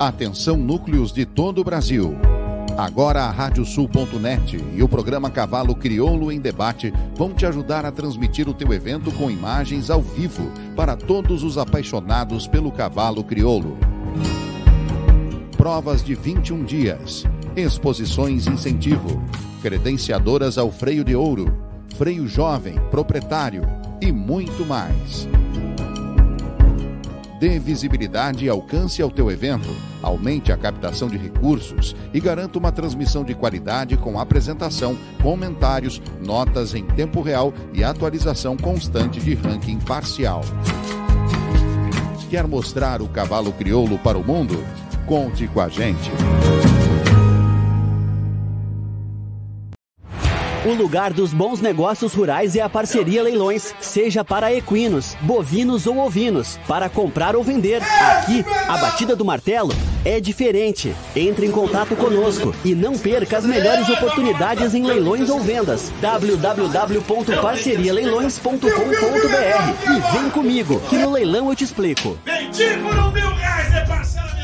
Atenção núcleos de todo o Brasil. Agora a Radiosul.net e o programa Cavalo Crioulo em Debate vão te ajudar a transmitir o teu evento com imagens ao vivo para todos os apaixonados pelo cavalo crioulo. Provas de 21 dias, exposições incentivo, credenciadoras ao freio de ouro, freio jovem, proprietário e muito mais. Dê visibilidade e alcance ao teu evento, aumente a captação de recursos e garanta uma transmissão de qualidade com apresentação, comentários, notas em tempo real e atualização constante de ranking parcial. Quer mostrar o cavalo crioulo para o mundo? Conte com a gente. O lugar dos bons negócios rurais é a parceria Leilões, seja para equinos, bovinos ou ovinos, para comprar ou vender. Aqui, a batida do martelo é diferente. Entre em contato conosco e não perca as melhores oportunidades em leilões ou vendas. www.parcerialeilões.com.br e vem comigo, que no leilão eu te explico. Vendi por um mil reais, é parcelamento.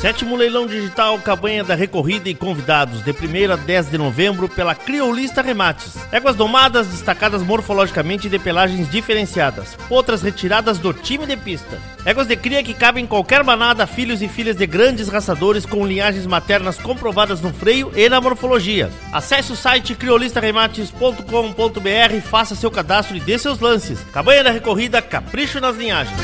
Sétimo leilão digital Cabanha da Recorrida e convidados de 1 a 10 de novembro pela Criolista Remates. Éguas domadas destacadas morfologicamente de pelagens diferenciadas. Outras retiradas do time de pista. Éguas de cria que cabem em qualquer manada, filhos e filhas de grandes raçadores com linhagens maternas comprovadas no freio e na morfologia. Acesse o site criolistaremates.com.br faça seu cadastro e dê seus lances. Cabanha da Recorrida, capricho nas linhagens.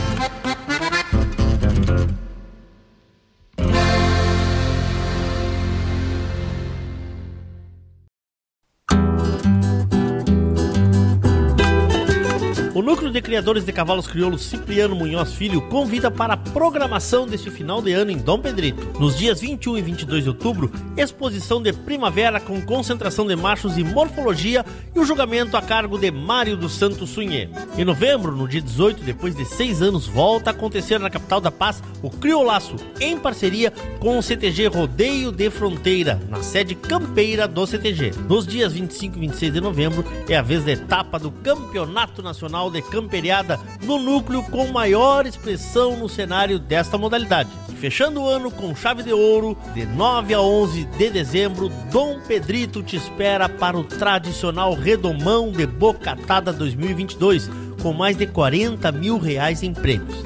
De Criadores de Cavalos Crioulos Cipriano Munhoz Filho convida para a programação deste final de ano em Dom Pedrito. Nos dias 21 e 22 de outubro, exposição de primavera com concentração de machos e morfologia e o julgamento a cargo de Mário dos Santos Sunhê. Em novembro, no dia 18, depois de seis anos, volta a acontecer na capital da paz o Criolaço, em parceria com o CTG Rodeio de Fronteira, na sede campeira do CTG. Nos dias 25 e 26 de novembro é a vez da etapa do Campeonato Nacional de Camperiada no núcleo com maior expressão no cenário desta modalidade. Fechando o ano com chave de ouro, de 9 a 11 de dezembro, Dom Pedrito te espera para o tradicional Redomão de Bocatada 2022, com mais de 40 mil reais em prêmios.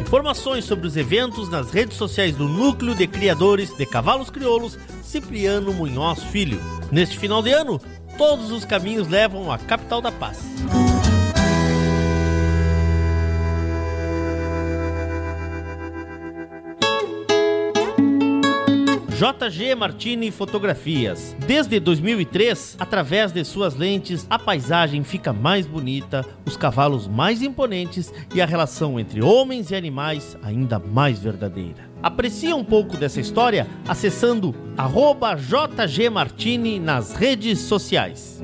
Informações sobre os eventos nas redes sociais do Núcleo de Criadores de Cavalos Crioulos Cipriano Munhoz Filho. Neste final de ano, todos os caminhos levam à capital da paz. JG Martini Fotografias. Desde 2003, através de suas lentes, a paisagem fica mais bonita, os cavalos mais imponentes e a relação entre homens e animais ainda mais verdadeira. Aprecie um pouco dessa história acessando arroba JG Martini nas redes sociais.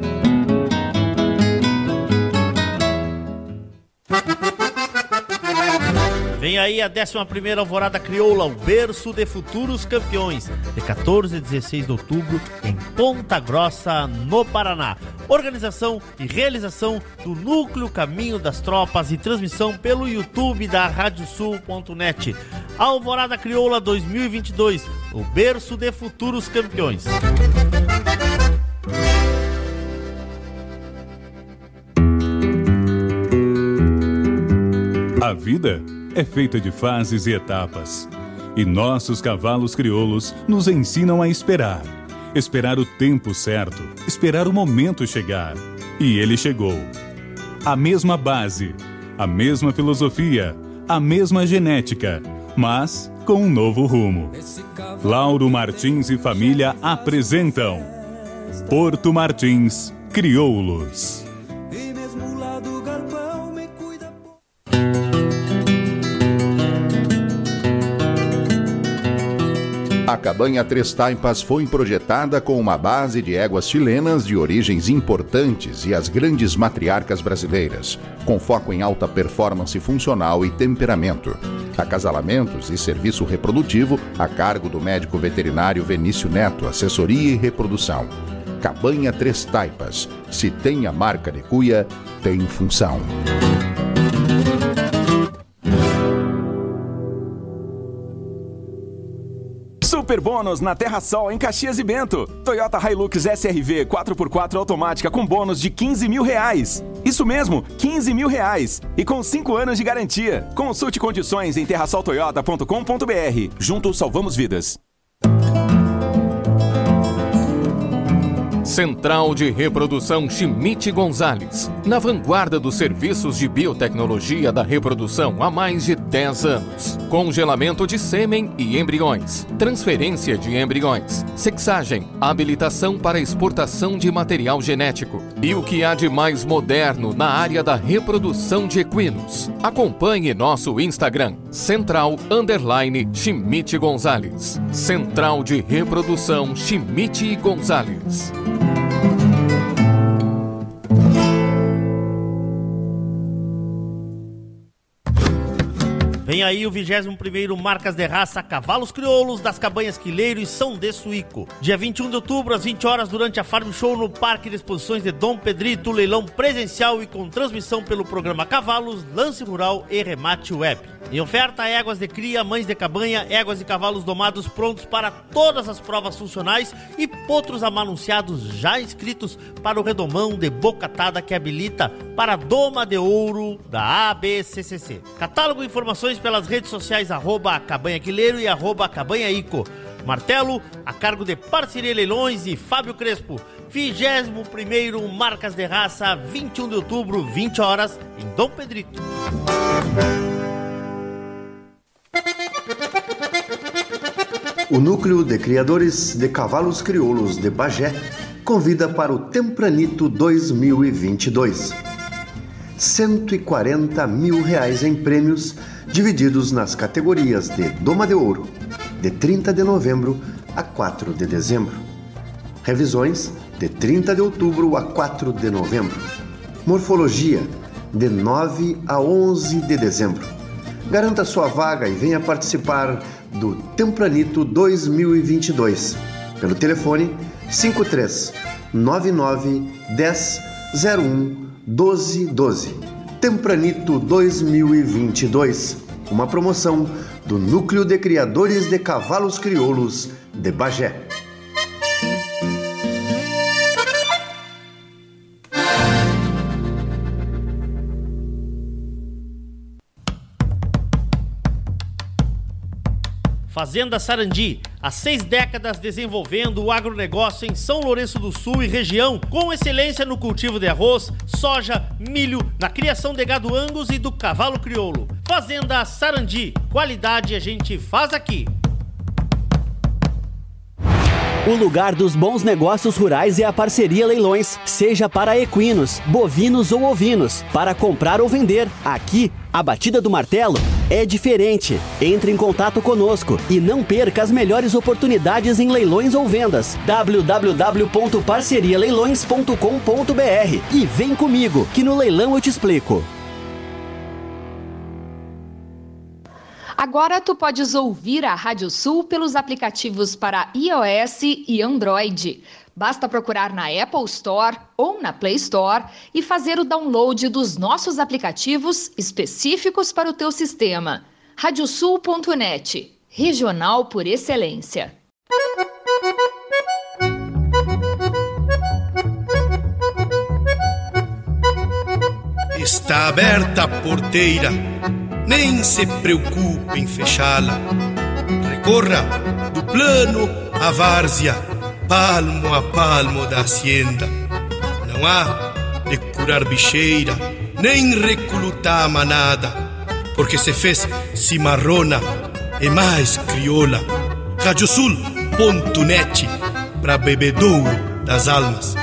Vem aí a 11 Alvorada Crioula, o berço de futuros campeões, de 14 a 16 de outubro, em Ponta Grossa, no Paraná. Organização e realização do Núcleo Caminho das Tropas e transmissão pelo YouTube da Radiosul.net. Alvorada Crioula 2022, o berço de futuros campeões. A vida é feita de fases e etapas. E nossos cavalos crioulos nos ensinam a esperar. Esperar o tempo certo, esperar o momento chegar. E ele chegou. A mesma base, a mesma filosofia, a mesma genética, mas com um novo rumo. Lauro Martins e família apresentam Porto Martins Crioulos. A cabanha Três Taipas foi projetada com uma base de éguas chilenas de origens importantes e as grandes matriarcas brasileiras, com foco em alta performance funcional e temperamento. Acasalamentos e serviço reprodutivo a cargo do médico veterinário Venício Neto, assessoria e reprodução. Cabanha Três Taipas. Se tem a marca de cuia, tem função. Super bônus na Terra Sol em Caxias e Bento. Toyota Hilux SRV 4x4 automática com bônus de 15 mil reais. Isso mesmo, 15 mil reais. E com 5 anos de garantia. Consulte condições em terrasoltoyota.com.br. Juntos salvamos vidas. Central de Reprodução Chimite Gonzales, na vanguarda dos serviços de biotecnologia da reprodução há mais de 10 anos. Congelamento de sêmen e embriões, transferência de embriões, sexagem, habilitação para exportação de material genético e o que há de mais moderno na área da reprodução de equinos. Acompanhe nosso Instagram, Central Underline Chimite Gonzales. Central de Reprodução Chimite Gonzales. Vem aí o 21º Marcas de Raça Cavalos Crioulos das Cabanhas Quileiro e São de Suíco. Dia 21 de outubro, às 20 horas, durante a Farm Show no Parque de Exposições de Dom Pedrito, leilão presencial e com transmissão pelo programa Cavalos, Lance Rural e Remate Web. Em oferta, éguas de cria, mães de cabanha, éguas e cavalos domados prontos para todas as provas funcionais e potros amanunciados já inscritos para o redomão de bocatada que habilita para a doma de ouro da ABCCC. Catálogo e informações pelas redes sociais arroba e arroba cabanhaico. Martelo, a cargo de Parceria Leilões e Fábio Crespo. 21º Marcas de Raça, 21 de outubro, 20 horas, em Dom Pedrito. O Núcleo de Criadores de Cavalos Crioulos de Bagé convida para o Tempranito 2022. 140 mil reais em prêmios divididos nas categorias de Doma de Ouro, de 30 de novembro a 4 de dezembro. Revisões, de 30 de outubro a 4 de novembro. Morfologia, de 9 a 11 de dezembro. Garanta sua vaga e venha participar do Tempranito 2022 pelo telefone 53 99 10 01 12 12. Tempranito 2022, uma promoção do Núcleo de Criadores de Cavalos Crioulos de Bagé. Fazenda Sarandi, há seis décadas desenvolvendo o agronegócio em São Lourenço do Sul e região, com excelência no cultivo de arroz, soja, milho, na criação de gado angus e do cavalo crioulo. Fazenda Sarandi, qualidade a gente faz aqui. O lugar dos bons negócios rurais é a parceria Leilões, seja para equinos, bovinos ou ovinos, para comprar ou vender. Aqui, a batida do martelo é diferente. Entre em contato conosco e não perca as melhores oportunidades em leilões ou vendas. www.parcerialeilões.com.br e vem comigo, que no leilão eu te explico. Agora tu podes ouvir a Rádio Sul pelos aplicativos para iOS e Android. Basta procurar na Apple Store ou na Play Store e fazer o download dos nossos aplicativos específicos para o teu sistema. Radiosul.net, regional por excelência. Está aberta a porteira, nem se preocupe em fechá-la. Recorra do plano à várzea, palmo a palmo da hacienda. Não há de curar bicheira, nem recrutar manada, porque se fez cimarrona e mais crioula. Radiosul.net para bebedouro das almas.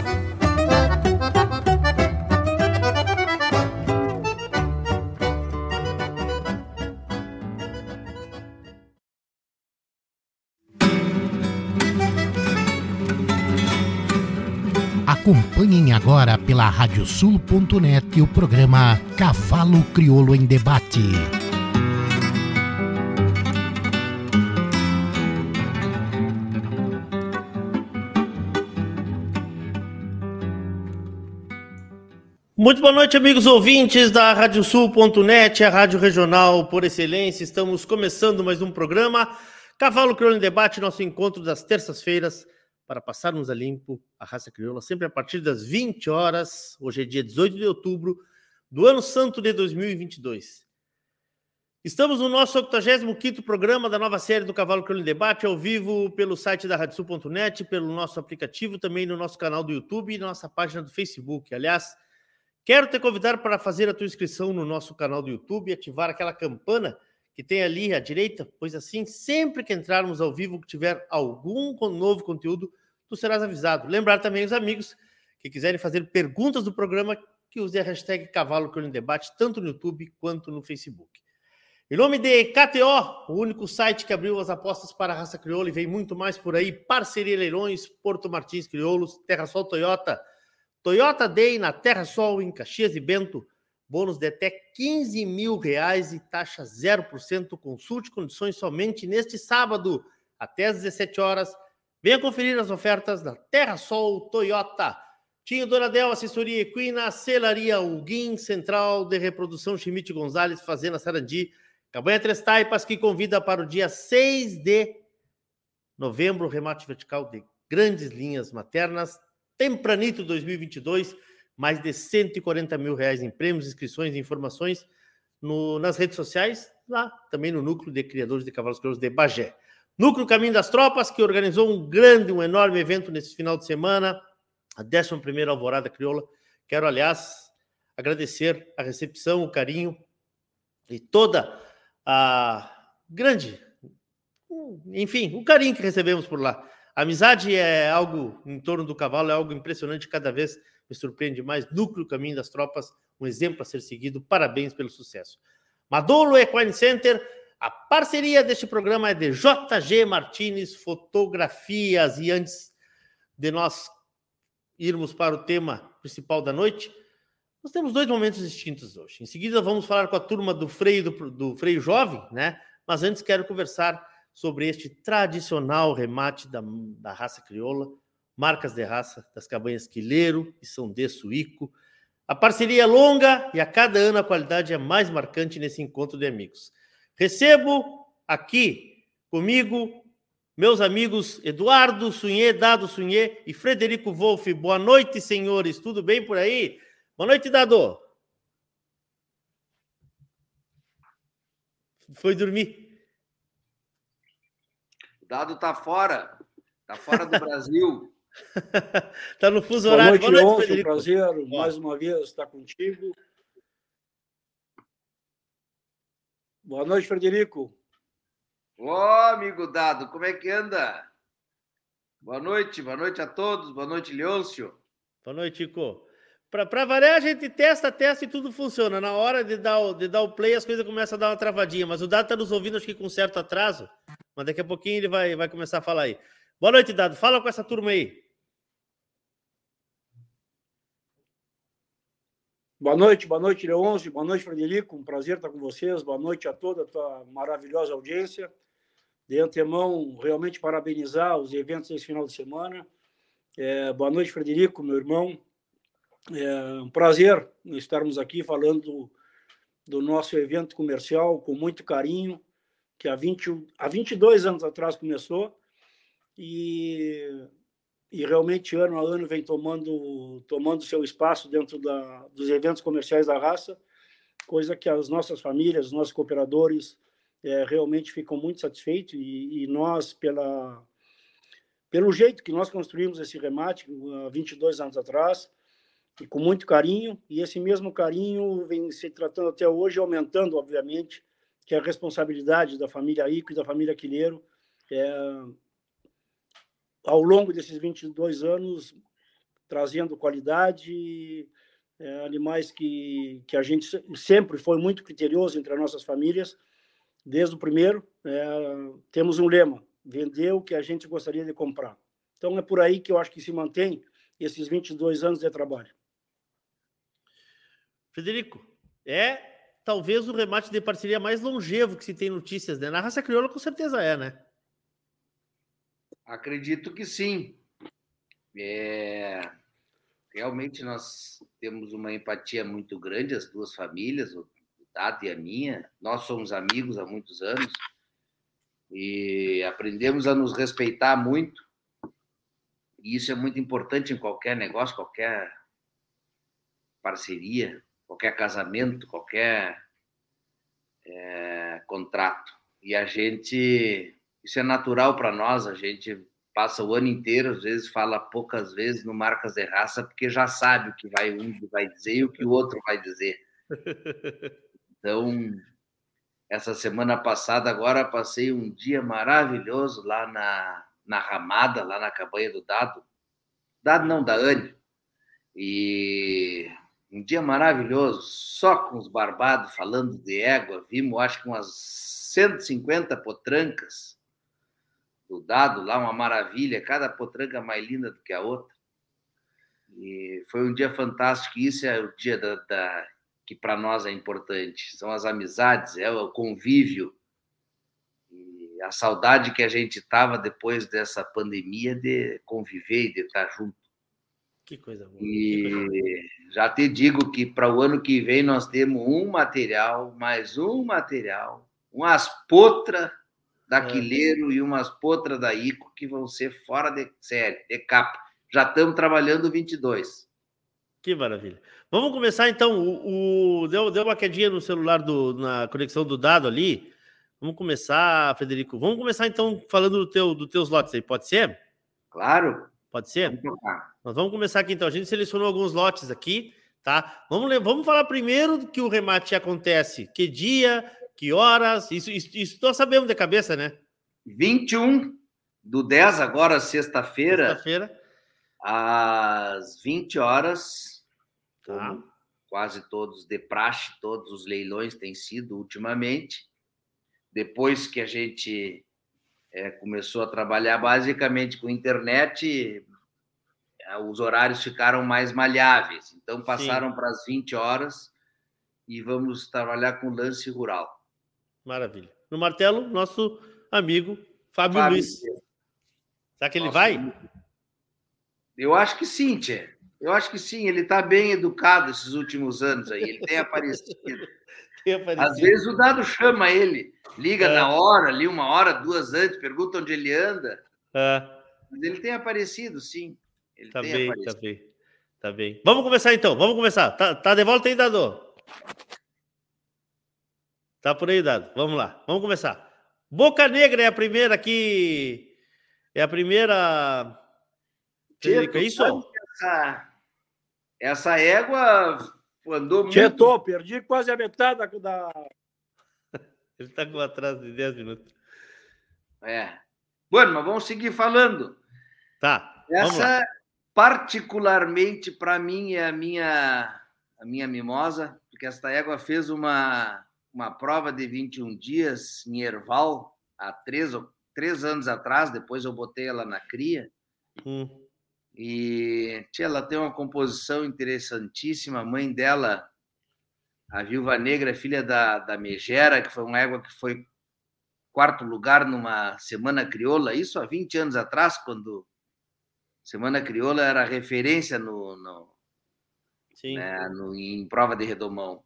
Acompanhem agora pela radiosul.net o programa Cavalo Crioulo em Debate. Muito boa noite, amigos ouvintes da Radiosul.net, a rádio regional por excelência. Estamos começando mais um programa Cavalo Crioulo em Debate, nosso encontro das terças-feiras para passarmos a limpo a raça crioula, sempre a partir das 20 horas. Hoje é dia 18 de outubro do ano santo de 2022. Estamos no nosso 85 programa da nova série do Cavalo Crioulo em Debate, ao vivo pelo site da radiosul.net, pelo nosso aplicativo, também no nosso canal do YouTube e na nossa página do Facebook. Aliás, quero te convidar para fazer a tua inscrição no nosso canal do YouTube e ativar aquela campana que tem ali à direita, pois assim, sempre que entrarmos ao vivo, que tiver algum novo conteúdo, tu serás avisado. Lembrar também os amigos que quiserem fazer perguntas do programa, que use a hashtag Cavalo em Debate, tanto no YouTube quanto no Facebook. Em nome de KTO, o único site que abriu as apostas para a raça crioula e vem muito mais por aí. Parceria Leilões, Porto Martins Crioulos, Terra Sol Toyota, Toyota Day na Terra Sol, em Caxias e Bento. Bônus de até 15 mil reais e taxa 0%. Consulte condições somente neste sábado, até às 17 horas. Venha conferir as ofertas da Terra Sol Toyota. Tinho Doradel, assessoria equina, selaria Huguim, Central de Reprodução Chimite Gonzalez, Fazenda Sarandi. Cabanha Três Taipas, que convida para o dia 6 de novembro, remate vertical de grandes linhas maternas, tempranito 2022, mais de 140 mil reais em prêmios, inscrições e informações no, nas redes sociais, lá também no Núcleo de Criadores de Cavalos Crioulos de Bagé. Núcleo Caminho das Tropas, que organizou um grande, um enorme evento nesse final de semana, a 11ª Alvorada Crioula. Quero, aliás, agradecer a recepção, o carinho e toda a grande, enfim, o carinho que recebemos por lá. A amizade é algo em torno do cavalo, é algo impressionante, cada vez me surpreende mais. Núcleo Caminho das Tropas, um exemplo a ser seguido. Parabéns pelo sucesso. Madolo Equine Center, a parceria deste programa é de JG Martins Fotografias. E antes de nós irmos para o tema principal da noite, nós temos dois momentos distintos hoje. Em seguida, vamos falar com a turma do freio do, do freio jovem, né? Mas antes quero conversar sobre este tradicional remate da, da raça crioula, marcas de raça das cabanhas Quileiro e São de Suíco. A parceria é longa e a cada ano a qualidade é mais marcante nesse encontro de amigos. Recebo aqui comigo meus amigos Eduardo Sunhê, Dado Sunhê e Frederico Wolff. Boa noite, senhores. Tudo bem por aí? Boa noite, Dado. Foi dormir. O Dado tá fora. Tá fora do Brasil. tá no fuso horário. Boa noite, Boa noite Frederico. prazer mais uma vez estar contigo. Boa noite, Frederico. Ô, amigo Dado, como é que anda? Boa noite, boa noite a todos, boa noite, Leôncio. Boa noite, Chico. Para variar, a gente testa, testa e tudo funciona. Na hora de dar, o, de dar o play, as coisas começam a dar uma travadinha. Mas o Dado está nos ouvindo, acho que com certo atraso. Mas daqui a pouquinho ele vai, vai começar a falar aí. Boa noite, Dado. Fala com essa turma aí. Boa noite, boa noite, Leôncio. Boa noite, Frederico. Um prazer estar com vocês. Boa noite a toda a tua maravilhosa audiência. De antemão, realmente parabenizar os eventos desse final de semana. É, boa noite, Frederico, meu irmão. É um prazer estarmos aqui falando do, do nosso evento comercial com muito carinho, que há, 20, há 22 anos atrás começou e, e realmente ano a ano vem tomando tomando seu espaço dentro da, dos eventos comerciais da raça, coisa que as nossas famílias, os nossos cooperadores é, realmente ficam muito satisfeitos. E, e nós, pela, pelo jeito que nós construímos esse remate há 22 anos atrás, e com muito carinho, e esse mesmo carinho vem se tratando até hoje, aumentando, obviamente, que é a responsabilidade da família Ico e da família Quileiro, é, ao longo desses 22 anos, trazendo qualidade, é, animais que, que a gente sempre foi muito criterioso entre as nossas famílias, desde o primeiro, é, temos um lema, vender o que a gente gostaria de comprar. Então, é por aí que eu acho que se mantém esses 22 anos de trabalho. Frederico, é talvez o remate de parceria mais longevo que se tem notícias, né? Na raça crioula, com certeza é, né? Acredito que sim. É... Realmente nós temos uma empatia muito grande, as duas famílias, o Dado e a minha. Nós somos amigos há muitos anos. e aprendemos a nos respeitar muito. E isso é muito importante em qualquer negócio, qualquer parceria, qualquer casamento, qualquer é, contrato. E a gente, isso é natural para nós, a gente passa o ano inteiro, às vezes fala poucas vezes no Marcas de Raça, porque já sabe o que vai um vai dizer e o que o outro vai dizer. Então, essa semana passada, agora passei um dia maravilhoso lá na, na Ramada, lá na cabanha do Dado. Dado não, da Anne. E um dia maravilhoso, só com os barbados falando de égua. Vimos, acho que umas 150 potrancas Dado lá, uma maravilha, cada potranca mais linda do que a outra. E foi um dia fantástico. Isso é o dia da, da que para nós é importante. São as amizades, é o convívio e a saudade que a gente estava depois dessa pandemia de conviver e de estar junto. Que coisa boa. E coisa já te digo que para o ano que vem nós temos um material, mais um material, umas potras da É. Quileiro e umas potras da Ico que vão ser fora de série, de capa. Já estamos trabalhando 22. Que maravilha. Vamos começar então. O, o- deu, deu uma quedinha no celular do, na conexão do dado ali. Vamos começar, Frederico. Vamos começar então falando do teu, dos teus lotes aí. Pode ser? Claro. Pode ser? Vamos. Nós vamos começar aqui então. A gente selecionou alguns lotes aqui, tá? Vamos, vamos falar primeiro que o remate acontece. Que dia, que horas? Isso, isso, isso nós sabemos de cabeça, né? 21 do 10, agora sexta-feira, Sexta-feira. às 20 horas. Tá. quase todos de praxe, todos os leilões têm sido ultimamente. Depois que a gente eh, começou a trabalhar basicamente com internet, eh, os horários ficaram mais malháveis. Então passaram para as 20 horas e vamos trabalhar com lance rural. Maravilha. No martelo, nosso amigo Fábio, Fábio Luiz. Será que ele vai? Eu acho que sim, Tchê. Eu acho que sim. Ele está bem educado esses últimos anos aí. Ele tem aparecido. Tem aparecido. Às vezes o dado chama ele, liga É. na hora, ali uma hora, duas antes, pergunta onde ele anda. É. Mas ele tem aparecido, sim. Ele Tá tem bem, aparecido. tá bem. Tá bem. Vamos começar então, vamos começar. Tá, tá de volta aí, Dado? Tá por aí, Dado. Vamos lá, vamos começar. Boca Negra é a primeira aqui. É a primeira. Frederico, é isso? Essa, essa égua andou muito. Tietô, perdi quase a metade da, da- Ele tá com atraso de 10 minutos. É. Bueno, mas vamos seguir falando. Tá. Essa, particularmente para mim, é a minha, a minha mimosa, porque esta égua fez uma, uma prova de 21 dias em Erval, há três, três anos atrás, depois eu botei ela na cria. Hum, E tia, ela tem uma composição interessantíssima. A mãe dela, a Viúva Negra, filha da, da Megera, que foi uma égua que foi quarto lugar numa Semana Crioula, isso há 20 anos atrás, quando Semana Crioula era referência no, no, né, no- em prova de redomão.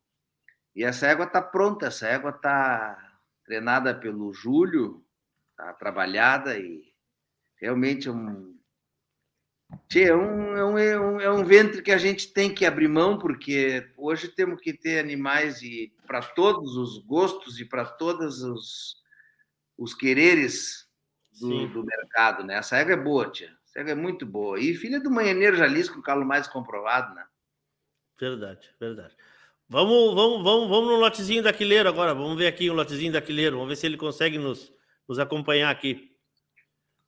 E essa égua está pronta, essa égua está treinada pelo Júlio, está trabalhada e realmente é um, é um, é, um, é, um, é um ventre que a gente tem que abrir mão, porque hoje temos que ter animais e para todos os gostos e para todos os, os quereres do, do mercado, né? Essa égua é boa, tia. Essa égua é muito boa. E filha do Manhaneiro Jalisco, o calo mais comprovado, né? Verdade, verdade. Vamos, vamos, vamos, vamos no lotezinho da Quileiro agora. Vamos ver aqui o lotezinho da Quileiro. Vamos ver se ele consegue nos, nos acompanhar aqui.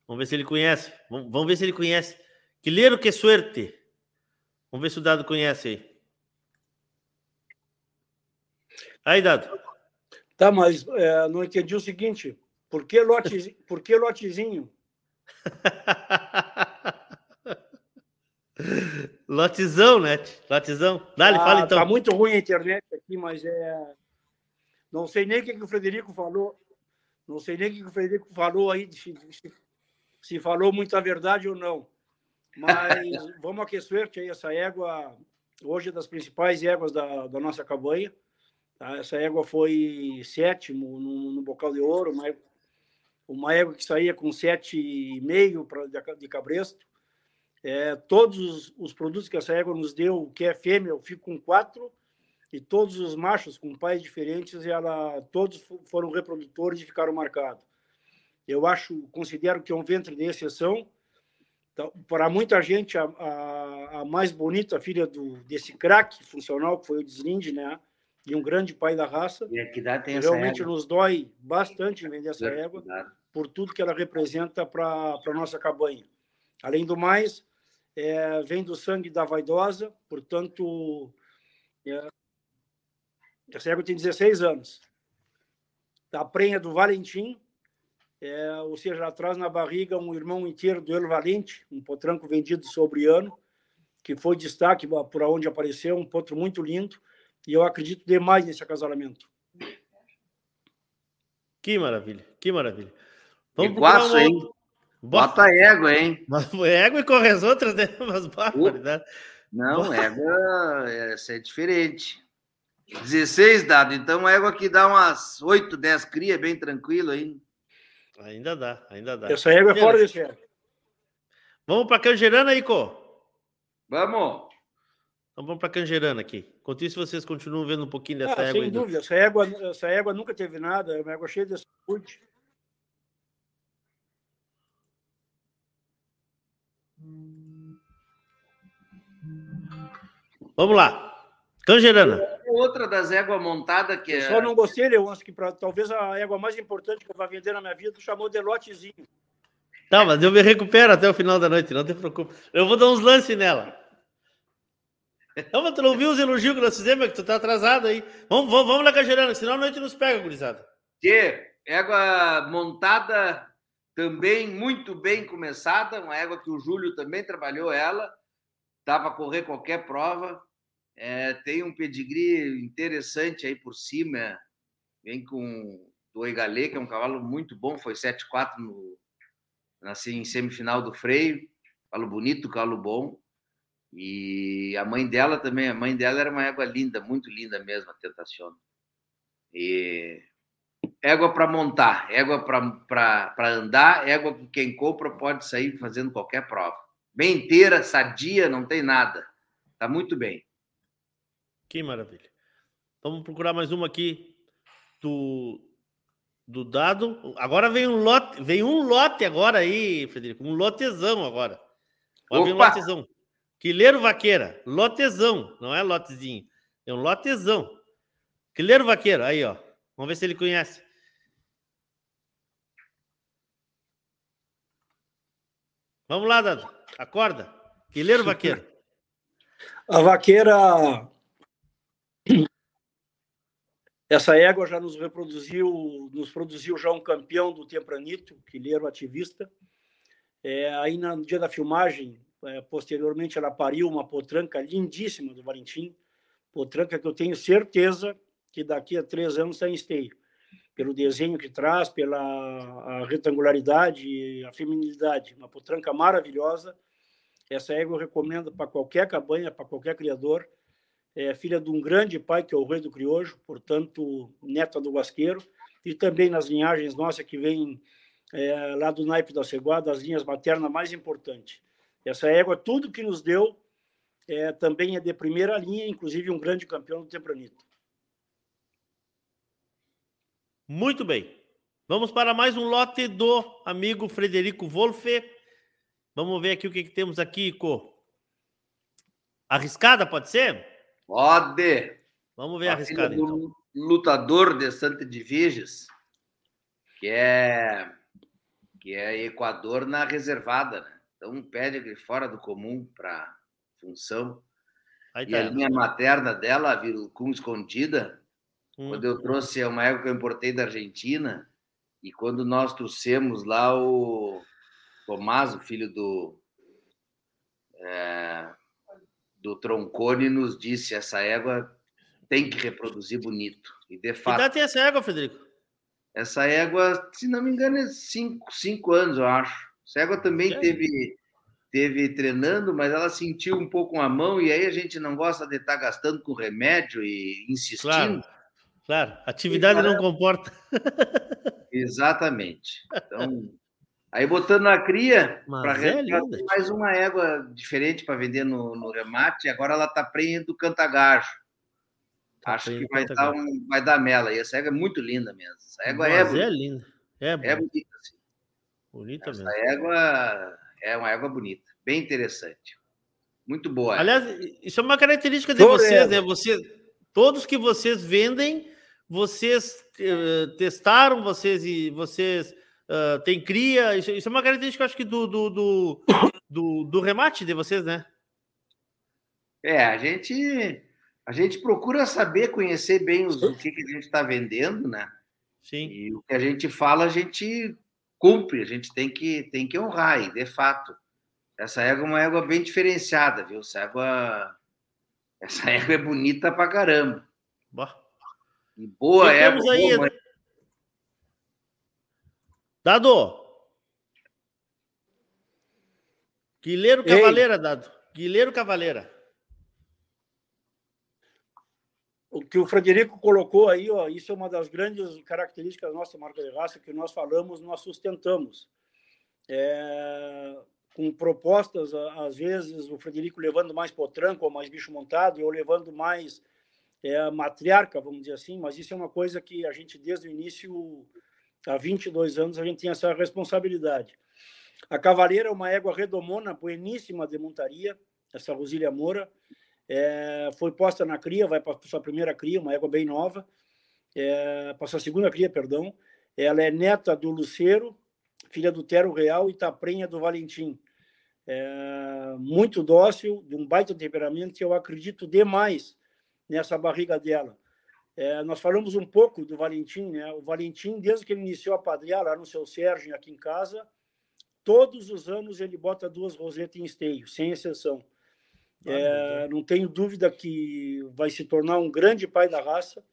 Vamos ver se ele conhece. Vamos, vamos ver se ele conhece. Quileiro, que suerte. Vamos ver se o Dado conhece aí. Aí, Dado. Tá, mas é, não entendi o seguinte. Por que, lote, por que lotezinho? Lotezão, né? Lotezão. Dá, ele Ah, fala então. Tá muito ruim a internet aqui, mas é. Não sei nem o que, que o Frederico falou. Não sei nem o que, que o Frederico falou aí, se, se- falou muita verdade ou não. Mas vamos a que suerte aí, essa égua, hoje é das principais éguas da, da nossa cabanha. tá? Essa égua foi sétimo no, no Bocal de Ouro, mas uma égua que saía com 7,5 de cabresto. É, todos os produtos que essa égua nos deu, que é fêmea, eu fico com quatro, e todos os machos com pais diferentes, ela, todos foram reprodutores e ficaram marcados. Eu acho, considero que é um ventre de exceção. Então, para muita gente, a, a, a mais bonita filha do, desse craque funcional, que foi o deslinde, né? E um grande pai da raça. E aqui dá tem Realmente nos dói bastante vender essa égua, por tudo que ela representa para a nossa cabanha. Além do mais, é, vem do sangue da vaidosa, portanto, é, essa égua tem 16 anos. Da prenha do Valentim, é, ou seja, ela traz na barriga um irmão inteiro do El Valente, um potranco vendido sobre ano, que foi destaque por onde apareceu, um potro muito lindo, e eu acredito demais nesse acasalamento. Que maravilha, que maravilha. Vamos Iguaço, um... hein? Bota a égua, hein? égua e corre as outras, né? Mas barbaridade. Não, égua essa é diferente. 16 dado, então égua que dá umas 8, 10 cria, bem tranquilo hein? Ainda dá, ainda dá. Essa égua é fora desse égua. Vamos para Cangerana aí, Co? Vamos. Então vamos para Cangerana aqui. Enquanto isso, vocês continuam vendo um pouquinho dessa ah, égua. Sem dúvida, do... essa, égua, essa égua nunca teve nada, é uma égua cheia de saúde. Vamos lá. Cangerana. Outra das éguas montadas que é. Eu só não gostei, Leôncio, que pra, talvez a égua mais importante que eu vou vender na minha vida chamou de lotezinho. Tá, mas eu me recupero até o final da noite, não te preocupe. Eu vou dar uns lances nela. Então, mas tu não viu os elogios que nós fizemos, que tu tá atrasado aí. Vamos, vamos, vamos na Cajerana, senão a noite nos pega, gurizada. Que égua montada também muito bem começada, uma égua que o Júlio também trabalhou ela, dá para correr qualquer prova. É, tem um pedigree interessante aí por cima, vem com do Oigalê, que é um cavalo muito bom, foi 7-4 no, assim, em semifinal do freio, cavalo bonito, cavalo bom. E a mãe dela também, a mãe dela era uma égua linda, muito linda mesmo, a Tentacion. E égua para montar, égua para andar, égua que quem compra pode sair fazendo qualquer prova. Bem inteira, sadia, não tem nada. Tá muito bem. Que maravilha. Vamos procurar mais uma aqui do, do dado. Agora vem um lote, vem um lote agora aí, Frederico, um lotezão agora. Agora vem um lotezão. Quileiro Vaqueira, lotezão, não é lotezinho, é um lotezão. Quileiro Vaqueira, aí ó, vamos ver se ele conhece. Vamos lá, Dado, acorda. Quileiro Vaqueira. A vaqueira. Essa égua já nos reproduziu, nos produziu já um campeão do Tempranito, quileiro ativista. É, aí no dia da filmagem, é, posteriormente, ela pariu uma potranca lindíssima do Valentim, potranca que eu tenho certeza que daqui a três anos está em esteio, pelo desenho que traz, pela retangularidade, a feminilidade. Uma potranca maravilhosa. Essa égua eu recomendo para qualquer cabanha, para qualquer criador. É filha de um grande pai, que é o rei do criojo, portanto, neta do guasqueiro, e também nas linhagens nossas que vêm é, lá do naipe da ceguada, as linhas maternas mais importantes. Essa égua, tudo que nos deu, é, também é de primeira linha, inclusive um grande campeão do Tempranito. Muito bem. Vamos para mais um lote do amigo Frederico Wolfe. Vamos ver aqui o que, que temos aqui, Co. Arriscada, pode ser? Pode. Vamos ver a arriscada, então. Lutador de Santa de Viges, que é que é Equador na reservada, né? Então, um pedigree fora do comum para função. Aí e tá. a linha materna dela, a Virucum escondida, hum. quando eu trouxe uma égua que eu importei da Argentina, e quando nós trouxemos lá o Tomás, o filho do, é, do Troncone, nos disse: essa égua tem que reproduzir bonito. E de fato. Que idade tem essa égua, Frederico? Essa égua, se não me engano, é cinco, cinco anos, eu acho. Cégua também é. teve, teve treinando, mas ela sentiu um pouco a mão, e aí a gente não gosta de estar tá gastando com remédio e insistindo. Claro, claro. atividade não comporta. Exatamente. Então, aí botando na cria, para é mais uma égua diferente para vender no, no remate, agora ela está prenha do Cantagajo. Tá Acho que vai dar, um, vai dar mela. E essa égua é muito linda mesmo. Essa égua Mas é, é bonita. linda. É, É bonita. bonita, sim. Bonita Essa mesmo. égua é uma égua bonita, bem interessante. Muito boa. Aliás, isso é uma característica de vocês, né? Você, todos que vocês vendem, vocês eh, testaram, vocês e vocês ah, têm cria. Isso, isso é uma característica, acho que do, do, do, do, do remate de vocês, né? É, a gente a gente procura saber, conhecer bem os, o que, que a gente está vendendo, né? Sim. E o que a gente fala, a gente cumpre, a gente tem que, tem que honrar, e de fato. Essa égua é uma égua bem diferenciada, viu? Essa égua, essa égua é bonita pra caramba. Bah. E boa E temos aí- boa. Dado! Guilheiro Ei. Cavaleira, Dado. Guilheiro Cavaleira. O que o Frederico colocou aí, ó, isso é uma das grandes características da nossa marca de raça, que nós falamos, nós sustentamos. É, com propostas, às vezes, o Frederico levando mais potranco ou mais bicho montado, eu levando mais é, matriarca, vamos dizer assim, mas isso é uma coisa que a gente, desde o início, há 22 anos, a gente tem essa responsabilidade. A Cavaleira é uma égua redomona, bueníssima de montaria, essa Rosília Moura, é, foi posta na cria, vai para sua primeira cria, uma égua bem nova, é, para sua segunda cria, perdão. Ela é neta do Luceiro, filha do Tero Real e taprenha do Valentim. É, muito dócil, de um baita temperamento, que eu acredito demais nessa barriga dela. É, nós falamos um pouco do Valentim, né? O Valentim, desde que ele iniciou a padrear lá no seu Sérgio, aqui em casa, todos os anos ele bota duas rosetas em esteio, sem exceção. É, não tenho dúvida que vai se tornar um grande pai da raça.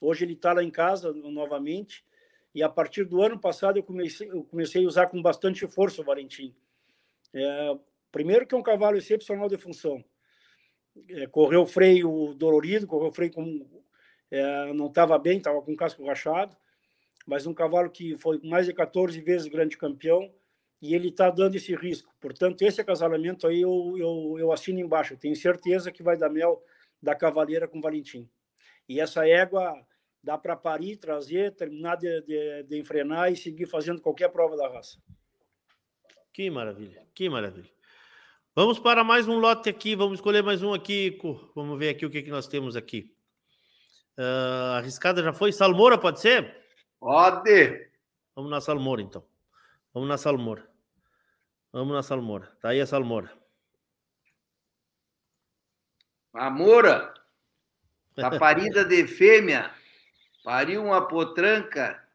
Hoje ele está lá em casa novamente. E a partir do ano passado eu comecei, eu comecei a usar com bastante força o Valentim. É, primeiro que é um cavalo excepcional de função. É, correu freio dolorido, correu freio com é, não estava bem, estava com casco rachado, mas um cavalo que foi mais de 14 vezes grande campeão e ele está dando esse risco. Portanto, esse acasalamento aí eu, eu, eu assino embaixo. Tenho certeza que vai dar mel da cavaleira com Valentim. E essa égua dá para parir, trazer, terminar de, de, de enfrenar e seguir fazendo qualquer prova da raça. Que maravilha, que maravilha. Vamos para mais um lote aqui, vamos escolher mais um aqui. Vamos ver aqui o que, que nós temos aqui. Ah, arriscada já foi? Salmoura, pode ser? Pode. Vamos na Salmoura, então. Vamos na Salmoura. Vamos na Salmoura. Tá aí a Salmoura. Amora, tá parida de fêmea, pariu uma potranca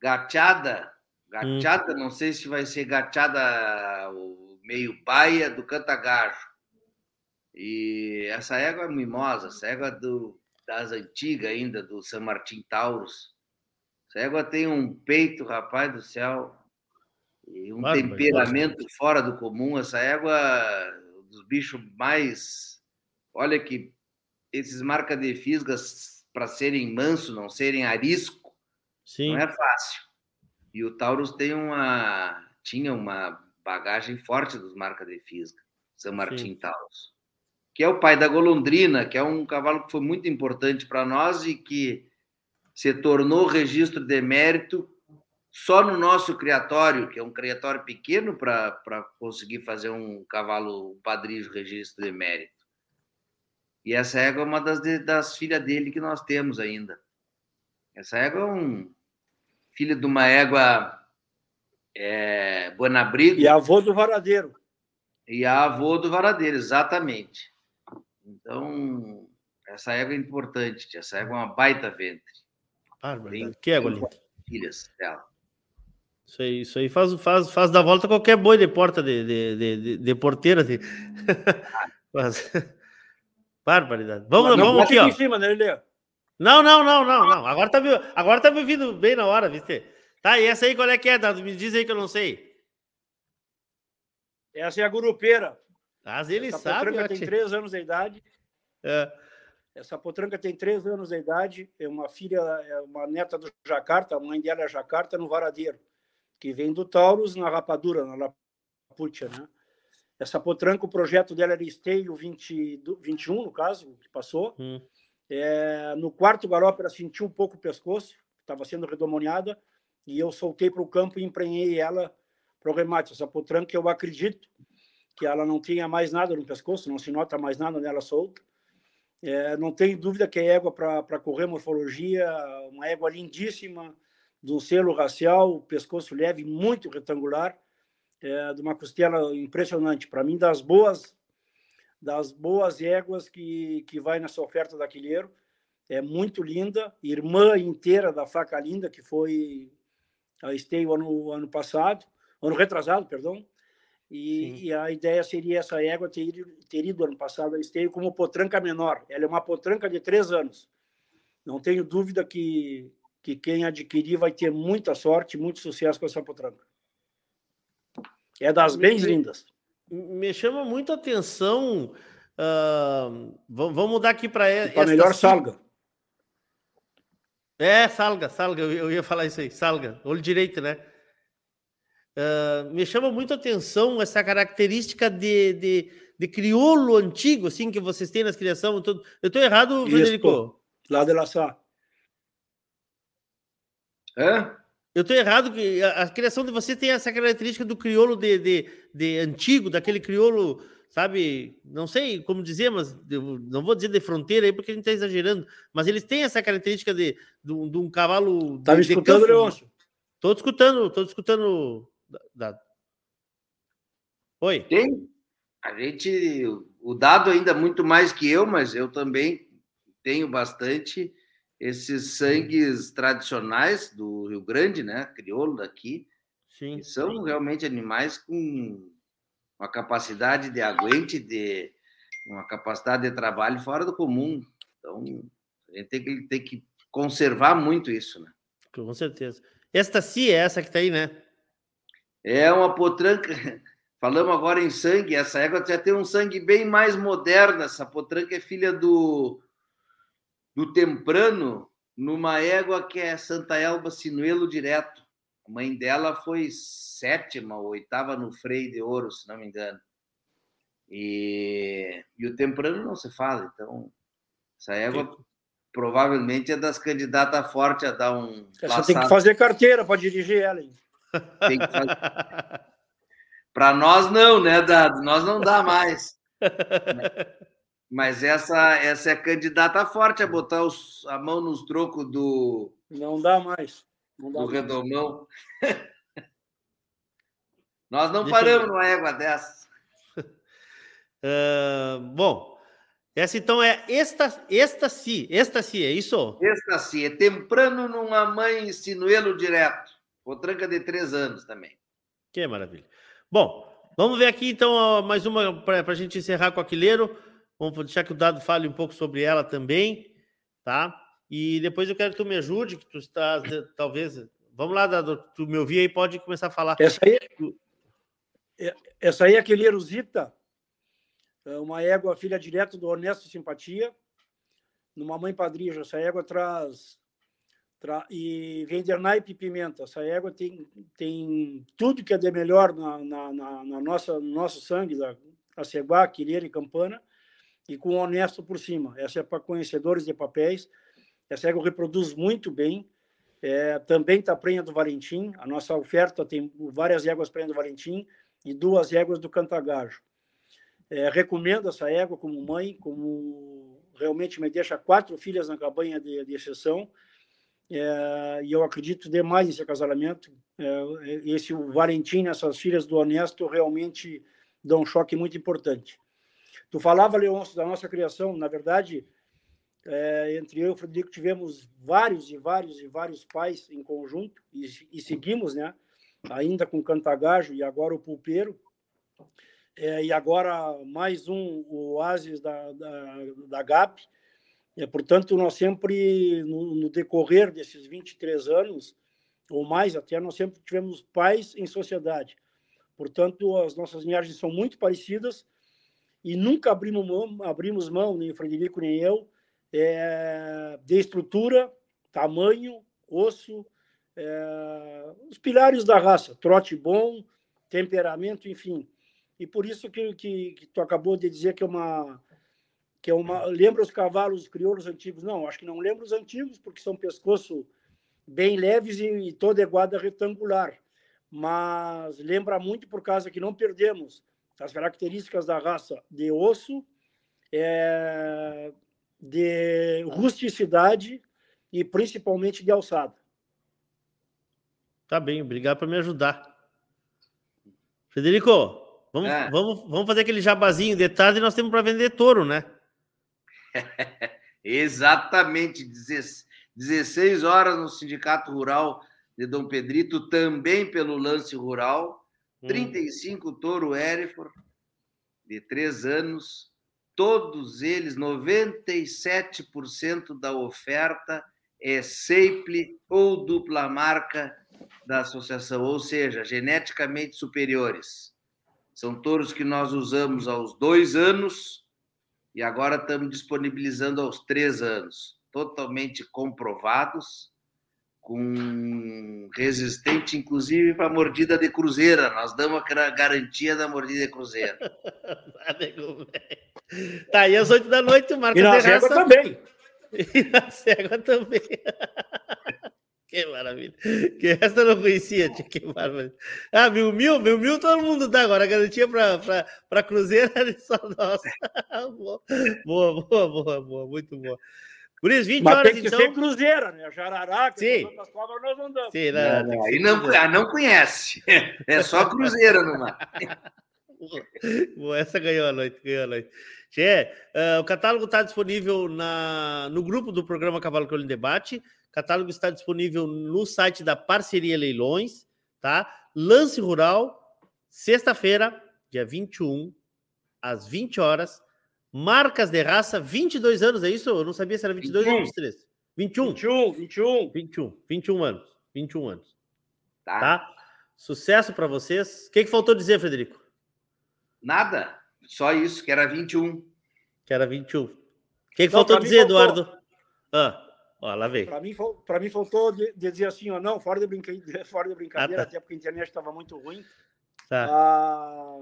gateada, gateada, não sei se vai ser gateada o meio baia do cantagajo. E essa égua é mimosa, essa égua do, das antigas ainda, do São Martim Taurus. Essa égua tem um peito, rapaz do céu, e um temperamento fora do comum. Essa égua, dos bichos mais. Olha que esses marca de fisgas, para serem manso, não serem arisco, Sim. não é fácil. E o Taurus tem uma. tinha uma bagagem forte dos marca de fisga, São Martim Sim. Taurus. Que é o pai da golondrina, que é um cavalo que foi muito importante para nós e que se tornou registro de mérito só no nosso criatório, que é um criatório pequeno para conseguir fazer um cavalo um padrinho registro de mérito. E essa égua é uma das, das filhas dele que nós temos ainda. Essa égua é um filho de uma égua é, Buenabrigo. E avô do Varadeiro. E a avô do Varadeiro, exatamente. Então, essa égua é importante, tia. essa égua é uma baita ventre. Barbaridade. Que égua linda. Filhas dela. Isso aí, isso aí faz, faz, faz da volta qualquer boi de porta de, de, de, de- de porteira. De... Faz. Barbaridade. Vamos, Mas não vamos aqui, ó. em cima, né? Não, não, não, não, não. Agora tá, me, agora tá me ouvindo bem na hora, viste? Tá, e essa aí qual é que é, Dado? Me diz aí que eu não sei. Essa é a gurupeira. Mas ele Essa sabe, potranca tem três anos de idade. É. Essa potranca tem três anos de idade, é uma filha, é uma neta do Jacarta, a mãe dela é Jacarta no Varadeiro, que vem do Taurus na rapadura, na Laputia, né? Essa potranca, o projeto dela era esteio 20, 21, no caso, que passou. Hum. É, no quarto garope, ela sentiu um pouco o pescoço, estava sendo redomoniada, e eu soltei para o campo e emprenhei ela para o remate. Essa potranca, eu acredito que ela não tinha mais nada no pescoço, não se nota mais nada nela solta. É, não tenho dúvida que é égua para correr morfologia, uma égua lindíssima, de um selo racial, pescoço leve, muito retangular é, de uma costela impressionante. Para mim, das boas das boas éguas que, que vai nessa oferta da Quilheiro. É muito linda, irmã inteira da faca linda, que foi a esteio ano, ano passado, ano retrasado, perdão. E, e, a ideia seria essa égua ter ido, ter ido ano passado a esteio como potranca menor. Ela é uma potranca de três anos. Não tenho dúvida que, que quem adquirir vai ter muita sorte, muito sucesso com essa potranca. É das bem lindas. Me chama muito a atenção. Uh, vamos mudar aqui para esta. melhor salga. É, salga, salga, eu ia falar isso aí, salga, olho direito, né? Uh, me chama muito a atenção essa característica de, de, de, crioulo antigo, assim, que vocês têm nas criações. Eu estou errado, Frederico? Lá de Laçá. É? Eu estou errado que a, a, criação de você tem essa característica do crioulo de, de, de, antigo, daquele crioulo, sabe? Não sei como dizer, mas não vou dizer de fronteira aí porque a gente está exagerando, mas eles têm essa característica de, de, de um cavalo. Tá me escutando, Leôncio? Estou escutando, estou escutando. Da... Oi. Tem. A gente, o dado ainda muito mais que eu, mas eu também tenho bastante esses sangues tradicionais do Rio Grande, né, crioulo daqui, Sim. que são realmente animais com uma capacidade de aguente, de uma capacidade de trabalho fora do comum. Então, a gente tem que, tem que conservar muito isso, né? Com certeza. Esta sim é essa que está aí, né? É uma potranca. Falamos agora em sangue. Essa égua já tem um sangue bem mais moderno. Essa potranca é filha do do Temprano numa égua que é Santa Elba Sinuelo direto. A mãe dela foi sétima ou oitava no freio de ouro, se não me engano. E, e o Temprano não se fala, então essa égua provavelmente é das candidatas fortes a dar um. Você tem que fazer carteira para dirigir ela. Hein? Tem que fazer. para nós não, né, Dado? Nós não dá mais. Mas essa, essa é a candidata forte a botar os, a mão nos trocos do. Não dá mais. Do redomão. Nós não Deixa paramos eu... numa égua dessa. Uh, bom, essa então é esta, esta sim, esta sim, é isso? Esta sim, é temprano numa mãe sinuelo direto. Potranca de três anos também. Que maravilha. Bom, vamos ver aqui então mais uma para a gente encerrar com o Aquileiro. Vamos deixar que o Dado fale um pouco sobre ela também, tá? E depois eu quero que tu me ajude, que tu estás, talvez... Vamos lá, Dado, tu me ouvir aí, pode começar a falar. Essa aí, é, essa aí é aquele Erosita, é uma égua filha direto do Honesto Simpatia, numa mãe padrinha. Essa égua traz... Tra... E vende naipe e pimenta. Essa égua tem, tem tudo que é de melhor na, na, na, na nossa, no nosso sangue, da Aceguá, Quileira e Campana e com honesto por cima. Essa é para conhecedores de papéis. Essa égua reproduz muito bem. É, também está prenha do Valentim. A nossa oferta tem várias éguas prenha do Valentim e duas éguas do Cantagajo. É, recomendo essa égua como mãe, como realmente me deixa quatro filhas na cabanha de, de exceção. É, e eu acredito demais nesse acasalamento. É, esse o Valentim, essas filhas do Honesto, realmente dão um choque muito importante. Tu falava, Leôncio, da nossa criação. Na verdade, é, entre eu e o Frederico tivemos vários e vários e vários pais em conjunto e, e seguimos, né? Ainda com Cantagajo e agora o Pulpeiro. É, e agora mais um, o Oasis da, da, da GAP. É, portanto, nós sempre, no, no, decorrer desses 23 anos, ou mais até, nós sempre tivemos pais em sociedade. Portanto, as nossas linhagens são muito parecidas e nunca abrimos mão, abrimos mão nem o Frederico nem eu, é, de estrutura, tamanho, osso, é, os pilares da raça, trote bom, temperamento, enfim. E por isso que, que, que, tu acabou de dizer que é uma que é uma lembra os cavalos crioulos antigos? Não, acho que não lembra os antigos porque são pescoço bem leves e, e toda guarda retangular. Mas lembra muito por causa que não perdemos as características da raça de osso, é, de rusticidade e principalmente de alçada. Tá bem, obrigado por me ajudar. Frederico, vamos, é. vamos, vamos fazer aquele jabazinho de tarde e nós temos para vender touro, né? Exatamente, 16 horas no Sindicato Rural de Dom Pedrito, também pelo lance rural. 35 hum. touro Hereford, de 3 anos, todos eles, 97% da oferta é seiple ou dupla marca da associação, ou seja, geneticamente superiores. São touros que nós usamos aos dois anos e agora estamos disponibilizando aos três anos, totalmente comprovados, com resistente, inclusive para mordida de cruzeira. Nós damos a garantia da mordida de cruzeira. tá aí às oito da noite, o Marcos. E na cégua também. E na cégua também. Que maravilha. Que essa eu não conhecia, tia. Que maravilha. Ah, mil mil, mil mil todo mundo dá agora. A garantia para Cruzeiro é só nossa. boa, boa, boa, boa, muito boa. Por isso, 20 Mas horas tem que então. ser Cruzeira, né? Jararaca, Sim. cobras nós andamos. Sim, não, não, aí não, ah, não conhece. É só Cruzeira no mar. Boa, essa ganhou a noite, ganhou a noite. Tchê, uh, o catálogo está disponível na, no grupo do programa Cavalo Crioulo em Debate. O catálogo está disponível no site da Parceria Leilões, tá? Lance Rural, sexta-feira, dia 21, às 20 horas. Marcas de raça, 22 anos, é isso? Eu não sabia se era 22 21. ou 23. 21. 21, 21. 21, 21 anos. 21 anos. Tá? tá? Sucesso para vocês. O que, que faltou dizer, Frederico? Nada. Só isso, que era 21. Que era 21. O que, que não, faltou dizer, faltou... Eduardo? Ah, ó, lá vem. Para mim, mim faltou de, de, dizer assim, ó, não, fora de brincadeira, fora de brincadeira ah, tá. até porque a internet estava muito ruim. Tá. Ah,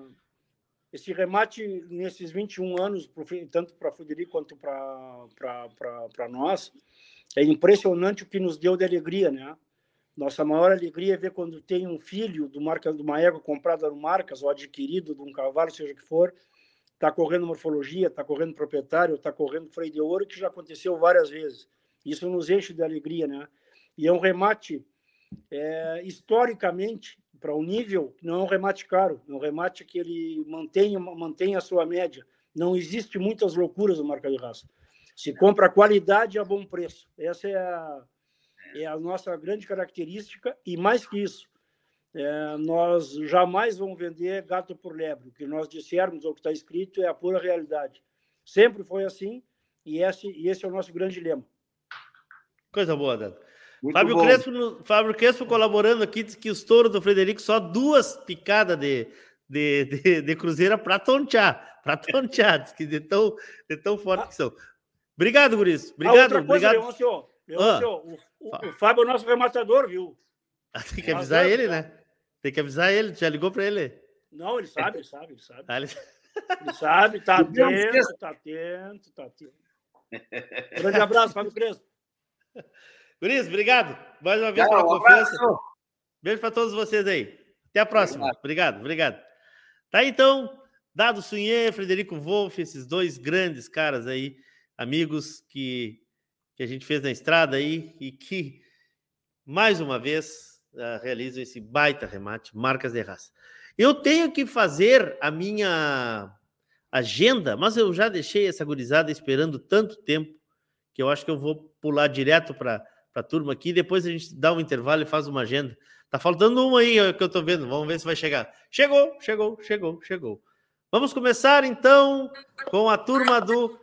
esse remate nesses 21 anos, tanto para Frederico quanto para nós, é impressionante o que nos deu de alegria, né? Nossa maior alegria é ver quando tem um filho do marca, de uma égua comprada no Marcas ou adquirido de um cavalo, seja que for, está correndo morfologia, está correndo proprietário, está correndo freio de ouro, que já aconteceu várias vezes. Isso nos enche de alegria, né? E é um remate, é, historicamente, para um nível, não é um remate caro, é um remate que ele mantém, mantém a sua média. Não existe muitas loucuras no marca de raça. Se compra qualidade a bom preço. Essa é a, é a nossa grande característica, e mais que isso, é, nós jamais vamos vender gato por lebre. O que nós dissermos ou o que está escrito é a pura realidade. Sempre foi assim, e esse, e esse é o nosso grande lema. Coisa boa, Dado. Fábio Crespo, Fábio Crespo colaborando aqui, diz que os touros do Frederico só duas picadas de, de, de, de cruzeira para tontear, para tontear, diz que de tão, de tão forte que são. Obrigado, Guris. Obrigado, coisa, obrigado. Leôncio, Ah. o, o, o, Fábio é o nosso rematador, viu? Tem que avisar ele, né? Tem que avisar ele. Já ligou para ele? Não, ele sabe, ele sabe, ele sabe. Ah, ele... ele... sabe, tá atento, tá atento, tá atento. Grande abraço, Fábio Crespo. Guris, obrigado. Mais uma vez Tchau, pela confiança. Abraço. Beijo para todos vocês aí. Até a próxima. Obrigado, obrigado. Tá aí, então, Dado Sunhê, Frederico Wolff, esses dois grandes caras aí, amigos que, que a gente fez na estrada aí e que, mais uma vez, uh, realizam esse baita remate, marcas de raça. Eu tenho que fazer a minha agenda, mas eu já deixei essa gurizada esperando tanto tempo que eu acho que eu vou pular direto para a turma aqui, depois a gente dá um intervalo e faz uma agenda. Tá faltando uma aí que eu tô vendo, vamos ver se vai chegar. Chegou, chegou, chegou, chegou. Vamos começar então com a turma do.